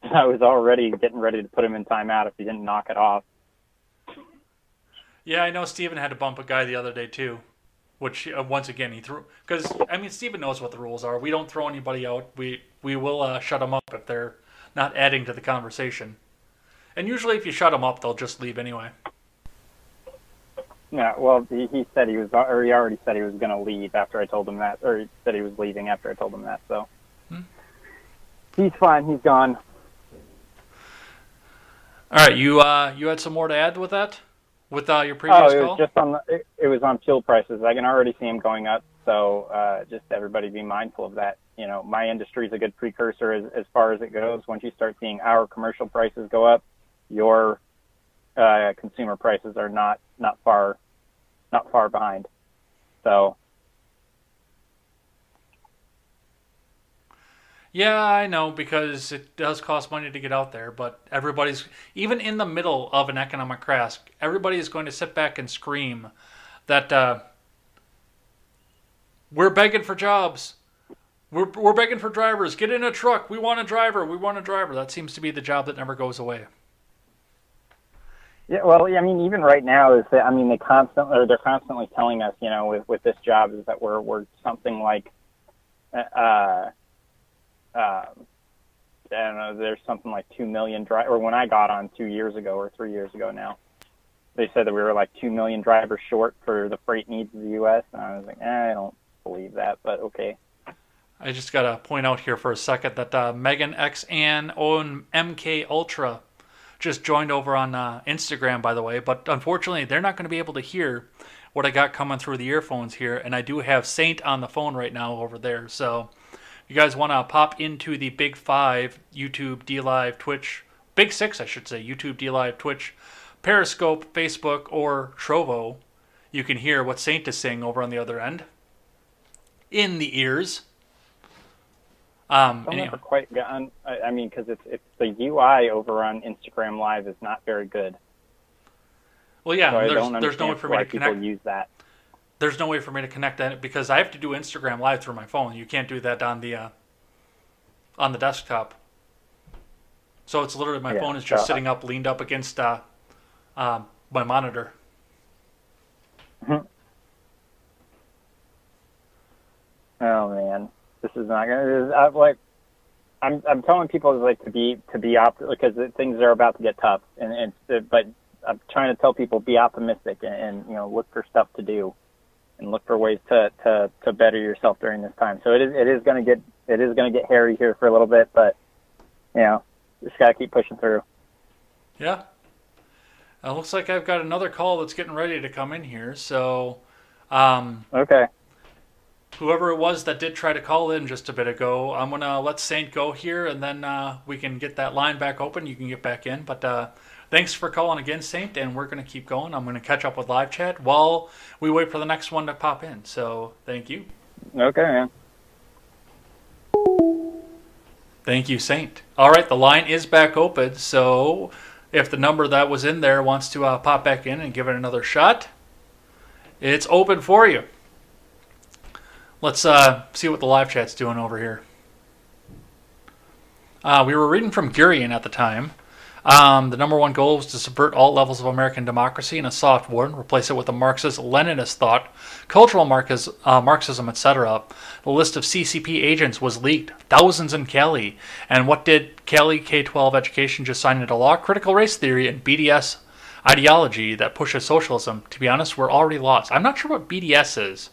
I was already getting ready to put him in timeout if he didn't knock it off. Yeah, I know Steven had to bump a guy the other day too, which uh, once again he threw because I mean Steven knows what the rules are. We don't throw anybody out. We we will uh, shut them up if they're not adding to the conversation. And usually, if you shut them up, they'll just leave anyway. Yeah, well, he, he said he was, or he already said he was going to leave after I told him that, or he said he was leaving after I told him that. So Hmm. he's fine. He's gone. All right, you uh, you had some more to add with that, with uh, your Oh, previous it call. was just on the, it, it was on fuel prices. I can already see them going up. So uh, just everybody be mindful of that. You know, my industry is a good precursor as, as far as it goes. Once you start seeing our commercial prices go up, your uh, consumer prices are not not far not far behind. So Yeah, I know because it does cost money to get out there, but everybody's even in the middle of an economic crash, everybody is going to sit back and scream that uh, we're begging for jobs. We're, we're begging for drivers. Get in a truck. We want a driver. We want a driver. That seems to be the job that never goes away. Yeah, well, I mean, even right now is that I mean they constantly or they're constantly telling us, you know, with with this job is that we're we're something like, uh, uh, I don't know, there's something like two million drive or when I got on two years ago or three years ago now, they said that we were like two million drivers short for the freight needs of the U.S. And I was like, eh, I don't believe that, but okay. I just gotta point out here for a second that uh, Megan X and own MK Ultra just joined over on uh, Instagram, by the way. But unfortunately, they're not going to be able to hear what I got coming through the earphones here, and I do have Saint on the phone right now over there. So, you guys want to pop into the Big Five YouTube, DLive, Twitch, Big Six, I should say, YouTube, DLive, Twitch, Periscope, Facebook, or Trovo. You can hear what Saint is saying over on the other end in the ears. Um, I've never quite gotten. I, I mean, because it's it's the UI over on Instagram Live is not very good. Well, yeah, so there's, there's no way for me why to people connect. use that. There's no way for me to connect that because I have to do Instagram Live through my phone. You can't do that on the uh, on the desktop. So it's literally my Yeah, phone is just sitting up, leaned up against uh, um, my monitor. Oh man, this is not gonna. Is, I'm like, I'm I'm telling people like to be to be op because things are about to get tough, and and but I'm trying to tell people be optimistic and, and you know look for stuff to do, and look for ways to to to better yourself during this time. So it is it is gonna get it is gonna get hairy here for a little bit, but you know just gotta keep pushing through. Yeah. It looks like I've got another call that's getting ready to come in here. So, um, Okay. whoever it was that did try to call in just a bit ago, I'm gonna let Saint go here, and then uh, we can get that line back open. You can get back in. But uh, thanks for calling again, Saint, and we're gonna keep going. I'm gonna catch up with live chat while we wait for the next one to pop in. So thank you, Okay, man. thank you, Saint. All right, the line is back open. So if the number that was in there wants to uh, pop back in and give it another shot, it's open for you. Let's uh, see what the live chat's doing over here. Uh, we were reading from Gurian at the time. Um, the number one goal was to subvert all levels of American democracy in a soft war and replace it with a Marxist Leninist thought, cultural Marxis, uh, Marxism, etc. The list of CCP agents was leaked, thousands in Cali. And what did Cali K 12 education just sign into law? Critical race theory and BDS ideology that pushes socialism. To be honest, we're already lost. I'm not sure what BDS is.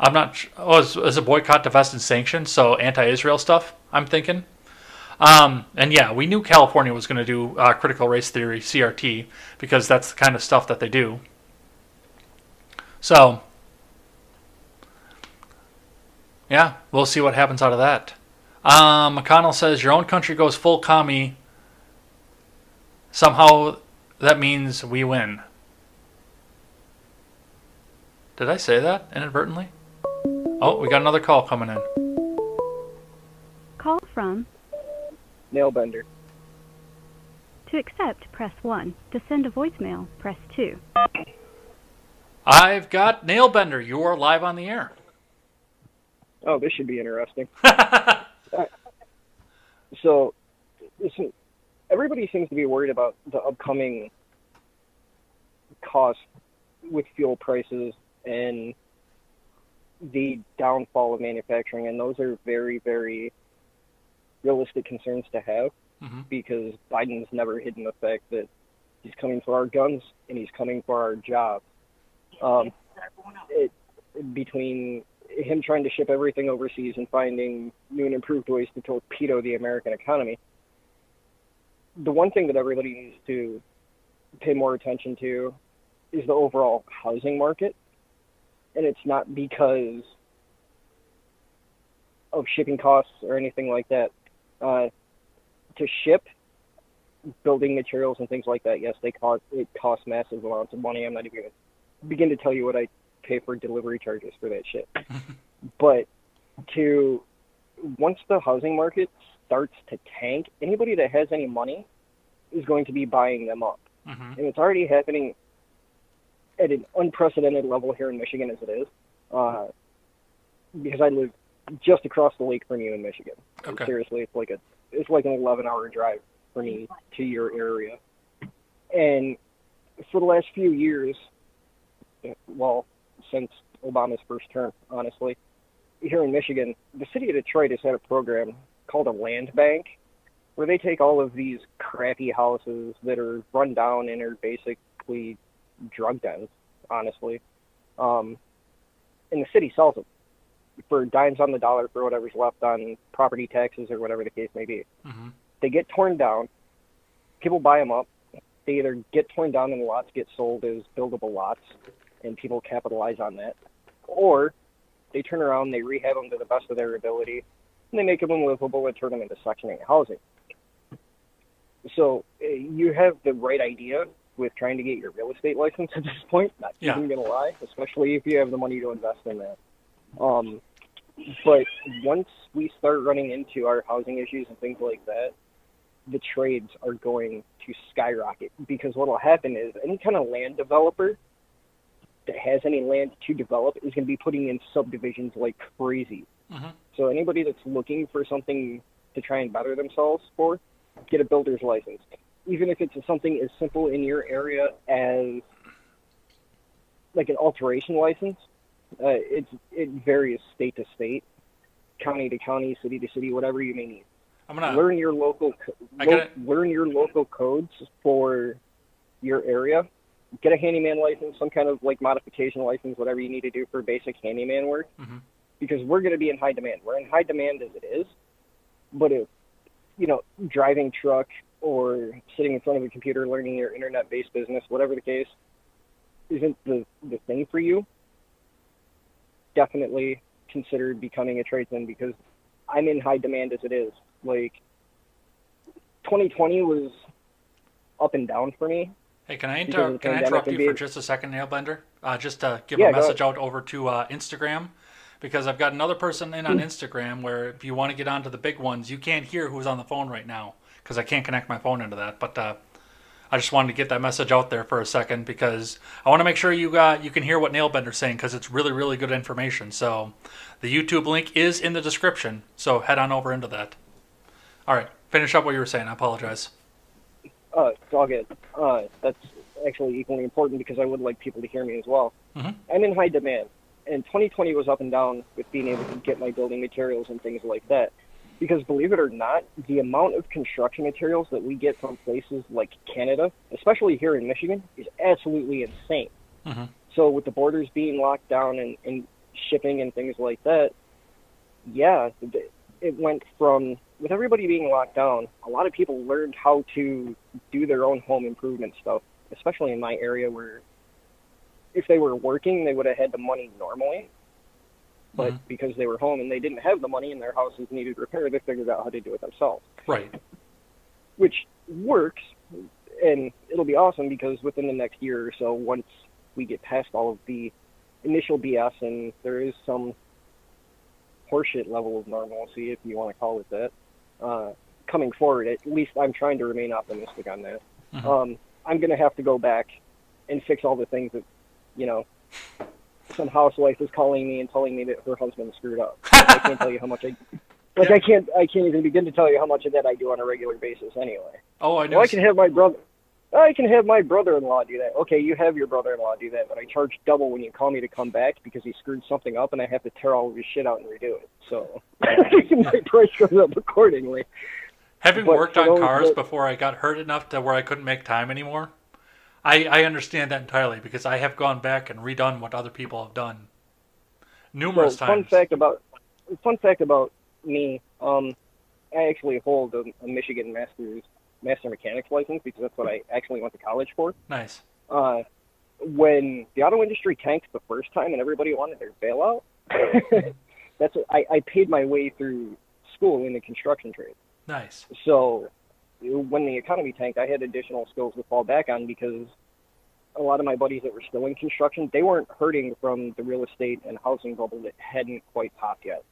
I'm not. Oh, is, is a boycott, divest, and sanction? So anti-Israel stuff. I'm thinking. Um, and yeah, we knew California was going to do uh, critical race theory (CRT) because that's the kind of stuff that they do. So, yeah, we'll see what happens out of that. Um, McConnell says your own country goes full commie. Somehow, that means we win. Did I say that inadvertently? Oh, we got another call coming in. Call from Nailbender. to accept, press 1. To send a voicemail, press 2. I've got Nailbender. You are live on the air. Oh, this should be interesting. Uh, so, listen, everybody seems to be worried about the upcoming cost with fuel prices and the downfall of manufacturing, and those are very, very realistic concerns to have Mhm. because Biden's never hidden the fact that he's coming for our guns and he's coming for our jobs. Um, it, between him trying to ship everything overseas and finding new and improved ways to torpedo the American economy. The one thing that everybody needs to pay more attention to is the overall housing market. And it's not because of shipping costs or anything like that. Uh, to ship building materials and things like that, yes, they cost it costs massive amounts of money. I'm not even gonna begin to tell you what I pay for delivery charges for that shit. but to once the housing market starts to tank, anybody that has any money is going to be buying them up. Mhm. And it's already happening at an unprecedented level here in Michigan as it is. Uh, because I live just across the lake from you in Michigan. Okay. Seriously, it's like a it's like an 11 hour drive for me to your area. And for the last few years, well, since Obama's first term, honestly, here in Michigan, the city of Detroit has had a program called a land bank where they take all of these crappy houses that are run down and are basically drug dens, honestly. Um, and the city sells them for dimes on the dollar for whatever's left on property taxes or whatever the case may be. hmm They get torn down. People buy them up. They either get torn down and lots get sold as buildable lots, and people capitalize on that, or they turn around, they rehab them to the best of their ability, and they make them livable and turn them into Section 8 housing. So uh, you have the right idea with trying to get your real estate license at this point. Not Yeah. even gonna lie, especially if you have the money to invest in that. Um, but once we start running into our housing issues and things like that, the trades are going to skyrocket because what will happen is any kind of land developer that has any land to develop is going to be putting in subdivisions like crazy. Mhm. So anybody that's looking for something to try and better themselves for, get a builder's license. Even if it's something as simple in your area as like an alteration license, uh, it's it varies state to state, county to county, city to city, whatever you may need. I'm gonna. learn your local co- I lo- gotta- learn your local codes for your area. Get a handyman license, some kind of like modification license, whatever you need to do for basic handyman work, Mhm. because we're going to be in high demand. We're in high demand as it is, but if you know driving truck or sitting in front of a computer learning your internet-based business, whatever the case, isn't the the thing for you, definitely considered becoming a tradesman because I'm in high demand as it is. Like 2020 was up and down for me. Hey, can I inter- can I interrupt you for just a second, Nail Blender? Uh, just to give Yeah, a message out over to uh, Instagram, because I've got another person in on. Instagram where if you want to get onto the big ones, you can't hear who's on the phone right now because I can't connect my phone into that. But uh, I just wanted to get that message out there for a second because I want to make sure you uh, you can hear what Nailbender's saying because it's really really good information. So the YouTube link is in the description, so head on over into that. All right, finish up what you were saying. I apologize. Uh, it's all good. Uh, that's actually equally important because I would like people to hear me as well. Mhm. I'm in high demand, and 2020 was up and down with being able to get my building materials and things like that. Because believe it or not, the amount of construction materials that we get from places like Canada, especially here in Michigan, is absolutely insane. Mhm. So with the borders being locked down and, and shipping and things like that, yeah, it went from with everybody being locked down, a lot of people learned how to do their own home improvement stuff, especially in my area where if they were working, they would have had the money normally. But Mhm. because they were home and they didn't have the money and their houses needed repair, they figured out how to do it themselves, Right. which works. And it'll be awesome because within the next year or so, once we get past all of the initial BS and there is some horseshit level of normalcy, if you want to call it that, uh, coming forward, at least I'm trying to remain optimistic on that. Mhm. Um, I'm going to have to go back and fix all the things that, you know, some housewife is calling me and telling me that her husband screwed up. I can't tell you how much I, like Yeah. I can't, I can't even begin to tell you how much of that I do on a regular basis anyway. Oh, I know. Well, I can have my brother. I can have my brother-in-law do that. Okay, you have your brother-in-law do that, but I charge double when you call me to come back because he screwed something up, and I have to tear all of his shit out and redo it. So my price goes up accordingly. Having But worked on those cars that- before I got hurt enough to where I couldn't make time anymore, I, I understand that entirely because I have gone back and redone what other people have done numerous So, fun fact about fun fact about me. Um, I actually hold a, a Michigan Masters Master Mechanics license because that's what I actually went to college for. Nice. uh, when the auto industry tanked the first time and everybody wanted their bailout, that's what, I, I paid my way through school in the construction trade. Nice. So when the economy tanked, I had additional skills to fall back on because a lot of my buddies that were still in construction, they weren't hurting from the real estate and housing bubble that hadn't quite popped yet.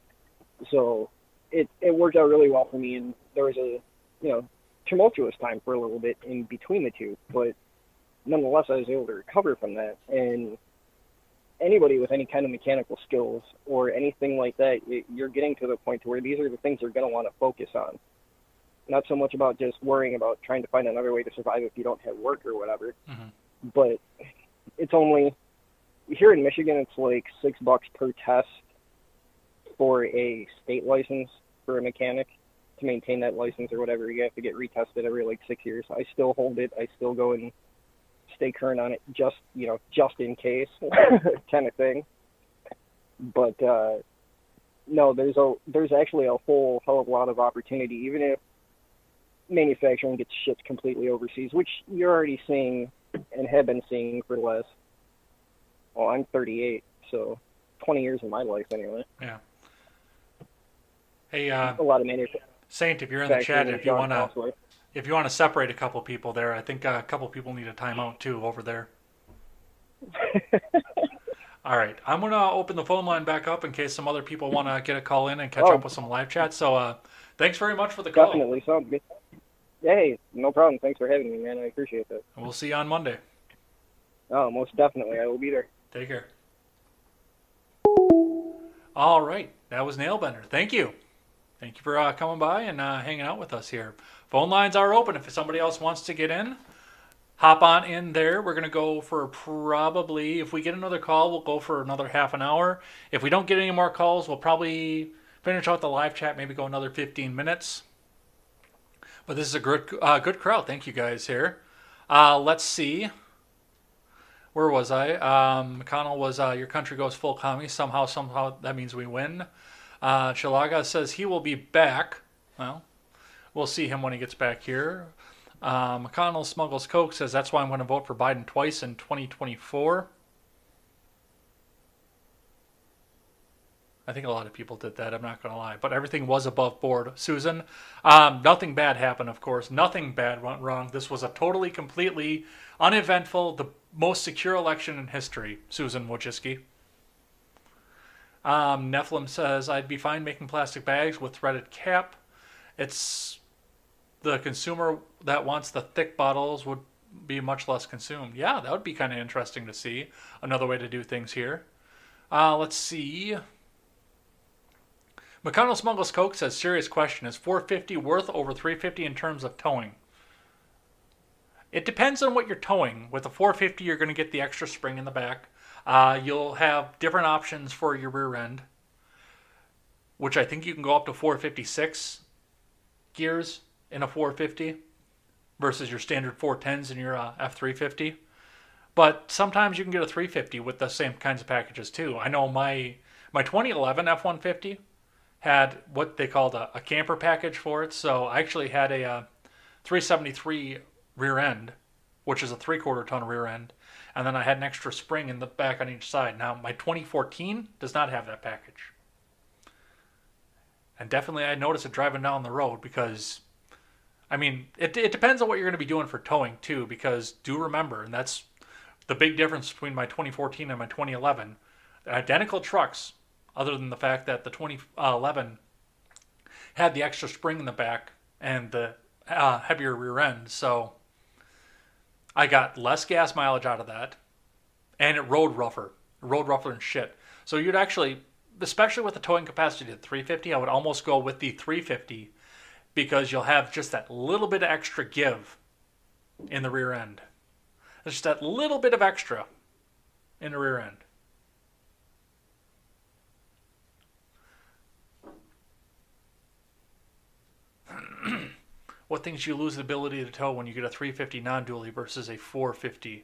So it it worked out really well for me, and there was a you know tumultuous time for a little bit in between the two, but nonetheless, I was able to recover from that. And anybody with any kind of mechanical skills or anything like that, you're getting to the point to where these are the things you're going to want to focus on. Not so much about just worrying about trying to find another way to survive if you don't have work or whatever, Mhm. but it's only here in Michigan. It's like six bucks per test for a state license for a mechanic to maintain that license or whatever. You have to get retested every like six years. I still hold it. I still go and stay current on it, just you know, just in case, kind of thing. But uh, no, there's a there's actually a whole hell of a lot of opportunity, even if manufacturing gets shipped completely overseas, which you're already seeing and have been seeing for the last. Well, I'm 38, so 20 years of my life anyway. Yeah. Hey, uh, A lot of manufacturing. Saint, if you're in the chat, if you wanna if you wanna separate a couple people there, I think uh, a couple people need a timeout too over there. All right, I'm gonna open the phone line back up in case some other people want to get a call in and catch Oh. up with some live chat. So, uh, thanks very much for the call. Definitely sounds good. Hey, no problem. Thanks for having me, man. I appreciate that. We'll see you on Monday. Oh, most definitely. I will be there. Take care. All right, that was Nailbender. Thank you. Thank you for uh, coming by and uh, hanging out with us here. Phone lines are open if somebody else wants to get in. Hop on in there. We're going to go for probably, if we get another call, we'll go for another half an hour. If we don't get any more calls, we'll probably finish out the live chat, maybe go another 15 minutes. But this is a good, uh, good crowd. Thank you guys here. Uh, let's see where was I? Um, McConnell was uh, your country goes full commie. Somehow, somehow that means we win. Uh, Chilaga says he will be back. Well, we'll see him when he gets back here. Uh, McConnell smuggles coke says that's why I'm going to vote for Biden twice in 2024. I think a lot of people did that. I'm not going to lie, but everything was above board. Susan, um, nothing bad happened, of course. Nothing bad went wrong. This was a totally, completely uneventful, the most secure election in history. Susan Wojcicki. Um, Nephilim says I'd be fine making plastic bags with threaded cap. It's the consumer that wants the thick bottles would be much less consumed. Yeah, that would be kind of interesting to see. Another way to do things here. Uh, let's see. McConnell Smuggles Coke says, serious question. Is 450 worth over 350 in terms of towing? It depends on what you're towing. With a 450, you're going to get the extra spring in the back. Uh, you'll have different options for your rear end, which I think you can go up to 456 gears in a 450 versus your standard 410s in your uh, F350. But sometimes you can get a 350 with the same kinds of packages too. I know my my 2011 F150 had what they called a, a camper package for it. So I actually had a uh, 373 rear end, which is a three quarter ton rear end, and then I had an extra spring in the back on each side. Now my 2014 does not have that package, and definitely I noticed it driving down the road because. I mean, it, it depends on what you're going to be doing for towing too, because do remember, and that's the big difference between my 2014 and my 2011. Identical trucks, other than the fact that the 2011 had the extra spring in the back and the uh, heavier rear end. So I got less gas mileage out of that, and it rode rougher, it rode rougher than shit. So you'd actually, especially with the towing capacity at 350, I would almost go with the 350 because you'll have just that little bit of extra give in the rear end. Just that little bit of extra in the rear end. What things you lose the ability to tow when you get a 350 non-dually versus a 450?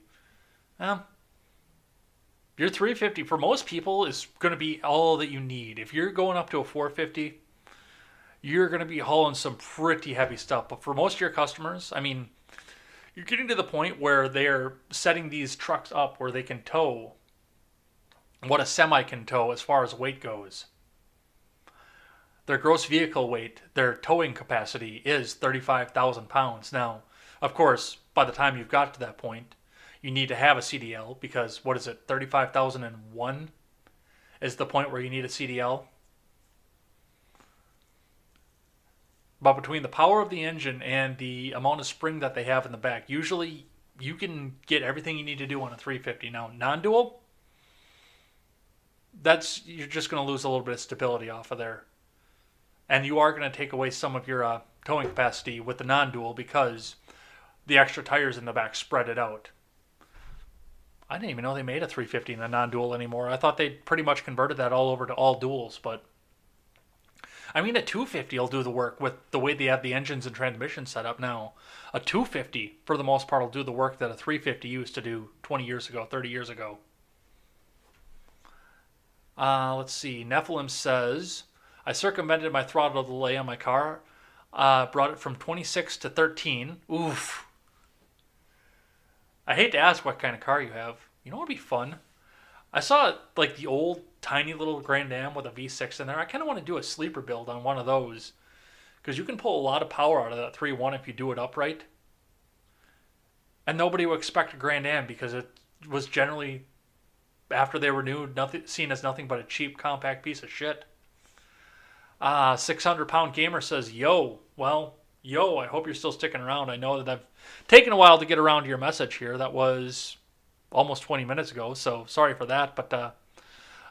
Well, your 350 for most people is going to be all that you need. If you're going up to a 450, you're going to be hauling some pretty heavy stuff. But for most of your customers, I mean, you're getting to the point where they're setting these trucks up where they can tow what a semi can tow as far as weight goes. Their gross vehicle weight, their towing capacity is 35,000 pounds. Now, of course, by the time you've got to that point, you need to have a CDL because what is it, 35,001 is the point where you need a CDL. But between the power of the engine and the amount of spring that they have in the back, usually you can get everything you need to do on a 350. Now, non-dual, that's you're just going to lose a little bit of stability off of there, and you are going to take away some of your uh, towing capacity with the non-dual because the extra tires in the back spread it out. I didn't even know they made a 350 in a non-dual anymore. I thought they pretty much converted that all over to all duals, but I mean, a 250 will do the work with the way they have the engines and transmission set up now. A 250, for the most part, will do the work that a 350 used to do 20 years ago, 30 years ago. Uh, let's see. Nephilim says, I circumvented my throttle delay on my car, uh, brought it from 26 to 13. Oof. I hate to ask what kind of car you have. You know what would be fun? I saw like the old tiny little Grand Am with a V6 in there. I kind of want to do a sleeper build on one of those because you can pull a lot of power out of that 3 1 if you do it upright. And nobody would expect a Grand Am because it was generally after they were new, nothing seen as nothing but a cheap compact piece of shit. Uh, 600 pound gamer says, "Yo, well, yo, I hope you're still sticking around. I know that I've taken a while to get around to your message here. That was almost 20 minutes ago, so sorry for that. But uh,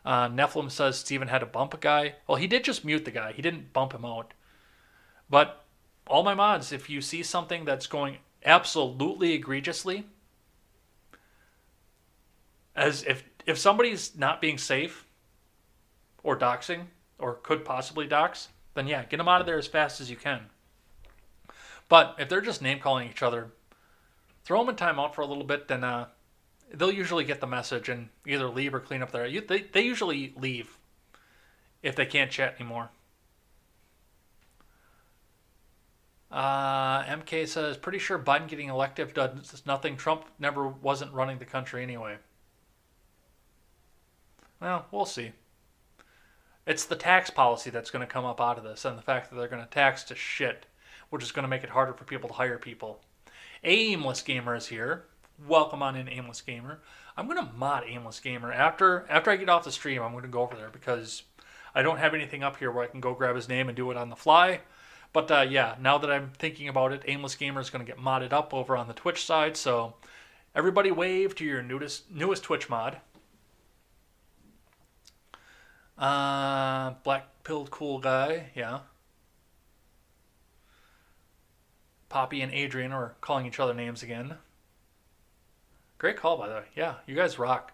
uh, Nephilim says Steven had to bump a guy. Well, he did just mute the guy. He didn't bump him out. But all my mods, if you see something that's going absolutely egregiously, as if if somebody's not being safe or doxing or could possibly dox, then yeah, get them out of there as fast as you can. But if they're just name calling each other, throw them in timeout for a little bit, then uh, they'll usually get the message and either leave or clean up their. They they usually leave if they can't chat anymore. Uh, MK says, pretty sure Biden getting elected does nothing. Trump never wasn't running the country anyway. Well, we'll see. It's the tax policy that's going to come up out of this, and the fact that they're going to tax to shit, which is going to make it harder for people to hire people. Aimless Gamer is here. Welcome on in, Aimless Gamer. I'm going to mod Aimless Gamer after after I get off the stream. I'm going to go over there because I don't have anything up here where I can go grab his name and do it on the fly. But uh, yeah, now that I'm thinking about it, Aimless Gamer is going to get modded up over on the Twitch side. So everybody, wave to your newest newest Twitch mod. Uh, black pilled cool guy, yeah. Poppy and Adrian are calling each other names again. Great call, by the way. Yeah, you guys rock.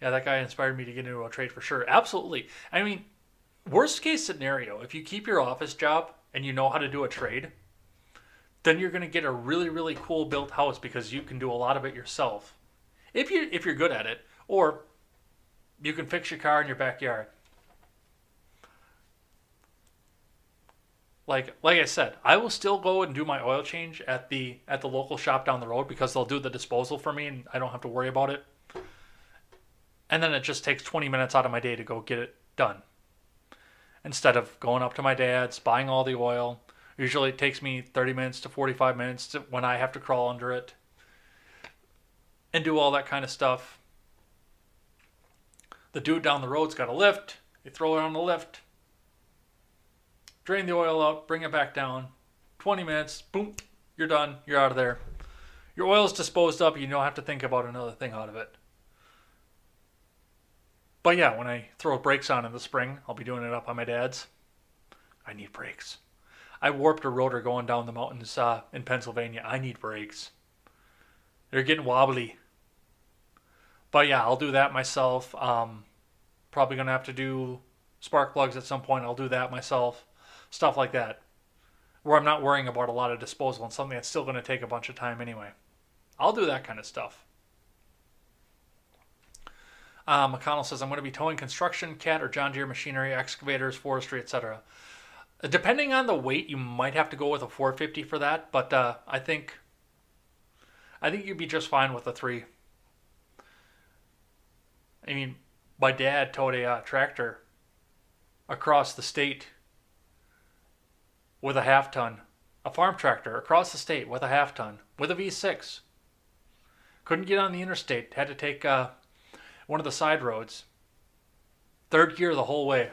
Yeah, that guy inspired me to get into a trade for sure. Absolutely. I mean, worst case scenario, if you keep your office job and you know how to do a trade, then you're going to get a really, really cool built house because you can do a lot of it yourself. If you if you're good at it, or you can fix your car in your backyard. Like like I said, I will still go and do my oil change at the at the local shop down the road because they'll do the disposal for me and I don't have to worry about it. And then it just takes 20 minutes out of my day to go get it done. Instead of going up to my dad's, buying all the oil. Usually it takes me 30 minutes to 45 minutes to, when I have to crawl under it and do all that kind of stuff. The dude down the road's got a lift. You throw it on the lift, drain the oil out, bring it back down. 20 minutes, boom, you're done. You're out of there. Your oil's disposed up. You don't have to think about another thing out of it. But yeah, when I throw brakes on in the spring, I'll be doing it up on my dad's. I need brakes. I warped a rotor going down the mountains uh, in Pennsylvania. I need brakes. They're getting wobbly. But yeah, I'll do that myself. Um, probably gonna have to do spark plugs at some point. I'll do that myself. Stuff like that, where I'm not worrying about a lot of disposal and something that's still gonna take a bunch of time anyway. I'll do that kind of stuff. Uh, McConnell says I'm going to be towing construction, cat or John Deere machinery, excavators, forestry, etc. Depending on the weight, you might have to go with a 450 for that, but uh, I think I think you'd be just fine with a three. I mean, my dad towed a uh, tractor across the state with a half ton, a farm tractor across the state with a half ton with a V6. Couldn't get on the interstate, had to take uh, one of the side roads. Third gear the whole way.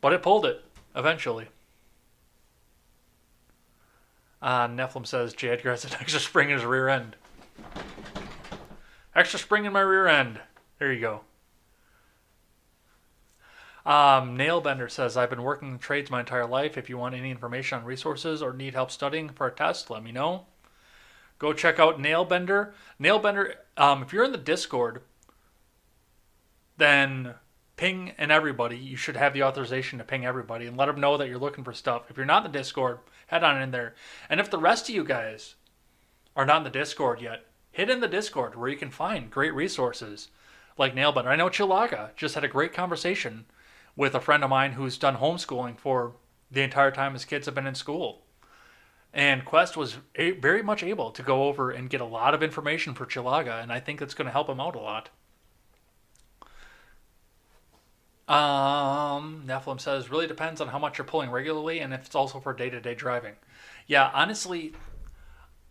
But it pulled it eventually. Uh, Nephilim says J. Edgar has an extra spring in his rear end. Extra spring in my rear end. There you go. Um, Nailbender says, I've been working in trades my entire life. If you want any information on resources or need help studying for a test, let me know. Go check out Nailbender. Nailbender, um, if you're in the Discord, then ping and everybody. You should have the authorization to ping everybody and let them know that you're looking for stuff. If you're not in the Discord, head on in there. And if the rest of you guys are not in the Discord yet, hit in the Discord where you can find great resources like Nailbender. I know Chilaga just had a great conversation with a friend of mine who's done homeschooling for the entire time his kids have been in school. And Quest was a- very much able to go over and get a lot of information for Chilaga, and I think it's going to help him out a lot. Um, Nephilim says, really depends on how much you're pulling regularly and if it's also for day to day driving. Yeah, honestly,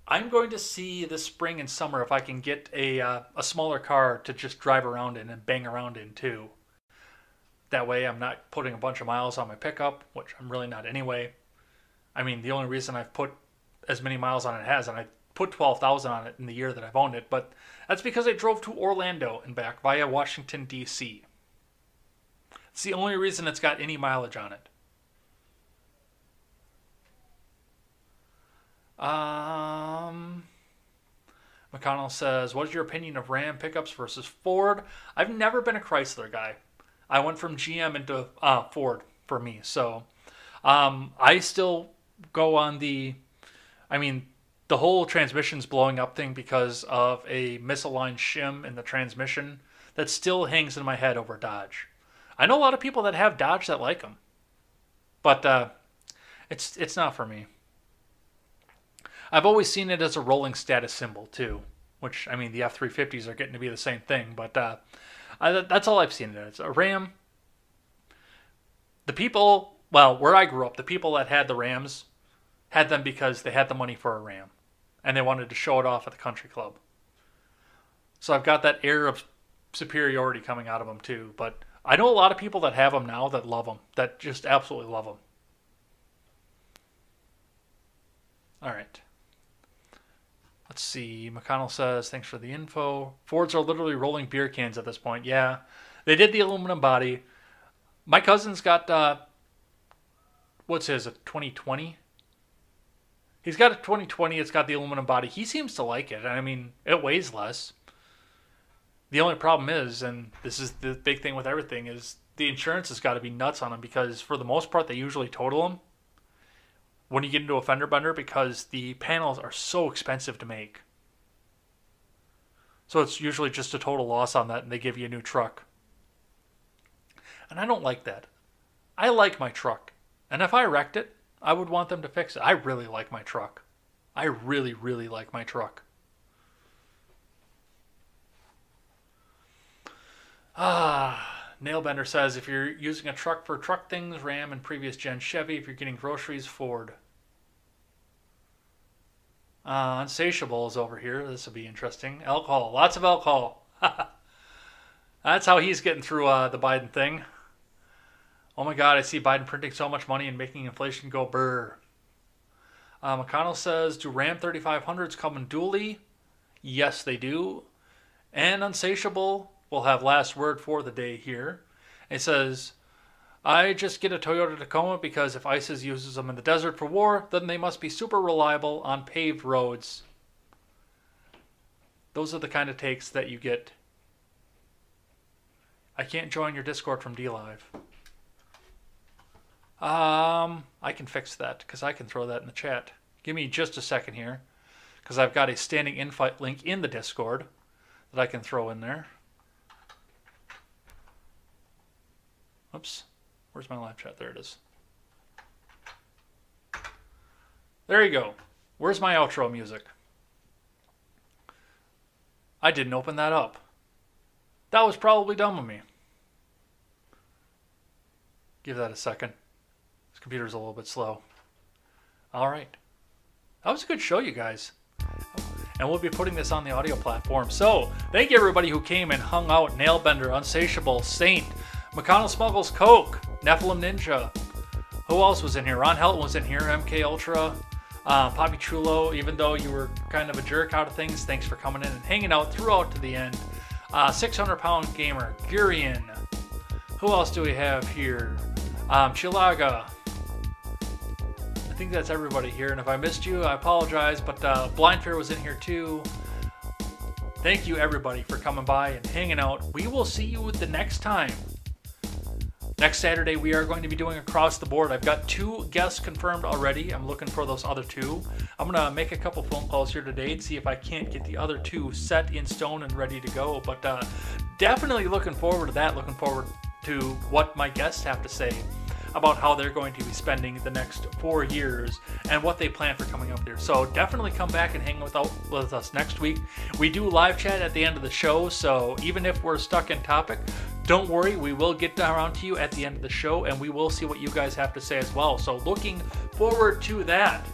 I'm going to see this spring and summer if I can get a uh, a smaller car to just drive around in and bang around in too. That way, I'm not putting a bunch of miles on my pickup, which I'm really not anyway. I mean, the only reason I've put as many miles on it has, and I put 12,000 on it in the year that I've owned it, but that's because I drove to Orlando and back via Washington, D.C. It's the only reason it's got any mileage on it. Um, McConnell says, "What is your opinion of Ram pickups versus Ford?" I've never been a Chrysler guy. I went from GM into uh, Ford for me, so um, I still go on the. I mean, the whole transmission's blowing up thing because of a misaligned shim in the transmission that still hangs in my head over Dodge. I know a lot of people that have Dodge that like them, but uh, it's it's not for me. I've always seen it as a rolling status symbol too, which I mean the F three fifties are getting to be the same thing, but uh, I, that's all I've seen it as a Ram. The people, well, where I grew up, the people that had the Rams had them because they had the money for a Ram, and they wanted to show it off at the country club. So I've got that air of superiority coming out of them too, but I know a lot of people that have them now that love them, that just absolutely love them. All right. Let's see. McConnell says, thanks for the info. Fords are literally rolling beer cans at this point. Yeah. They did the aluminum body. My cousin's got, uh, what's his, a 2020? He's got a 2020. It's got the aluminum body. He seems to like it. I mean, it weighs less. The only problem is, and this is the big thing with everything, is the insurance has got to be nuts on them because for the most part, they usually total them when you get into a fender bender because the panels are so expensive to make. So it's usually just a total loss on that, and they give you a new truck. And I don't like that. I like my truck. And if I wrecked it, I would want them to fix it. I really like my truck. I really, really like my truck. Ah, Nailbender says if you're using a truck for truck things, Ram and previous gen Chevy. If you're getting groceries, Ford. Uh, Unsatiable is over here. This will be interesting. Alcohol. Lots of alcohol. That's how he's getting through uh, the Biden thing. Oh my God, I see Biden printing so much money and making inflation go burr. Uh, McConnell says, Do Ram 3500s come in dually? Yes, they do. And Unsatiable will have last word for the day here. It says, I just get a Toyota Tacoma because if ISIS uses them in the desert for war, then they must be super reliable on paved roads. Those are the kind of takes that you get. I can't join your Discord from DLive. Um, I can fix that because I can throw that in the chat. Give me just a second here because I've got a standing invite link in the Discord that I can throw in there. Oops. Where's my live chat? There it is. There you go. Where's my outro music? I didn't open that up. That was probably dumb of me. Give that a second. This computer's a little bit slow. All right. That was a good show, you guys. And we'll be putting this on the audio platform. So, thank you everybody who came and hung out. Nailbender, Unsatiable, Saint, McConnell Smuggles, Coke, Nephilim Ninja. Who else was in here? Ron Helton was in here. MK Ultra, uh, Poppy Chulo. Even though you were kind of a jerk out of things, thanks for coming in and hanging out throughout to the end. Uh, 600 pound gamer, Gurian. Who else do we have here? Um, Chilaga. I think that's everybody here. And if I missed you, I apologize. But uh, Blind Fair was in here too. Thank you everybody for coming by and hanging out. We will see you the next time Next Saturday, we are going to be doing across the board. I've got two guests confirmed already. I'm looking for those other two. I'm going to make a couple phone calls here today and see if I can't get the other two set in stone and ready to go. But uh, definitely looking forward to that. Looking forward to what my guests have to say about how they're going to be spending the next four years and what they plan for coming up there. So definitely come back and hang with, with us next week. We do live chat at the end of the show, so even if we're stuck in topic, don't worry, we will get around to you at the end of the show and we will see what you guys have to say as well. So looking forward to that.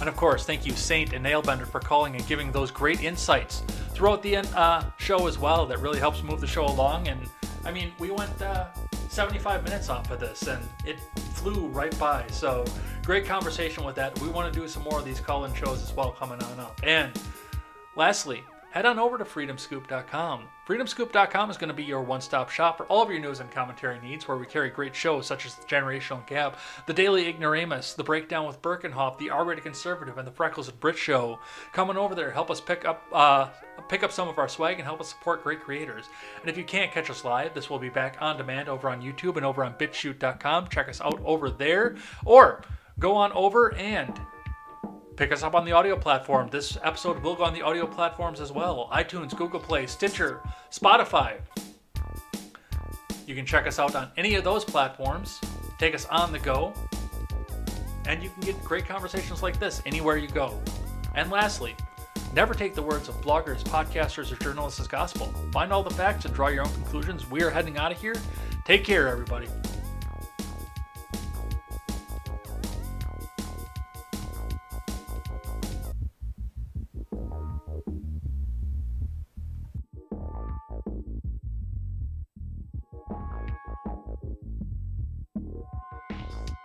And of course, thank you, Saint and Nailbender, for calling and giving those great insights throughout the uh, show as well. That really helps move the show along. And I mean, we went uh, 75 minutes off of this and it flew right by. So great conversation with that. We want to do some more of these call in shows as well coming on up. And lastly, head on over to freedomscoop.com. Freedomscoop.com is going to be your one stop shop for all of your news and commentary needs, where we carry great shows such as The Generational Gap, The Daily Ignoramus, The Breakdown with Birkenhoff, The R Rated Conservative, and The Freckles and Brit Show. Coming over there, help us pick up uh, pick up some of our swag and help us support great creators. And if you can't catch us live, this will be back on demand over on YouTube and over on BitChute.com. Check us out over there, or go on over and Pick us up on the audio platform. This episode will go on the audio platforms as well iTunes, Google Play, Stitcher, Spotify. You can check us out on any of those platforms, take us on the go, and you can get great conversations like this anywhere you go. And lastly, never take the words of bloggers, podcasters, or journalists as gospel. Find all the facts and draw your own conclusions. We are heading out of here. Take care, everybody.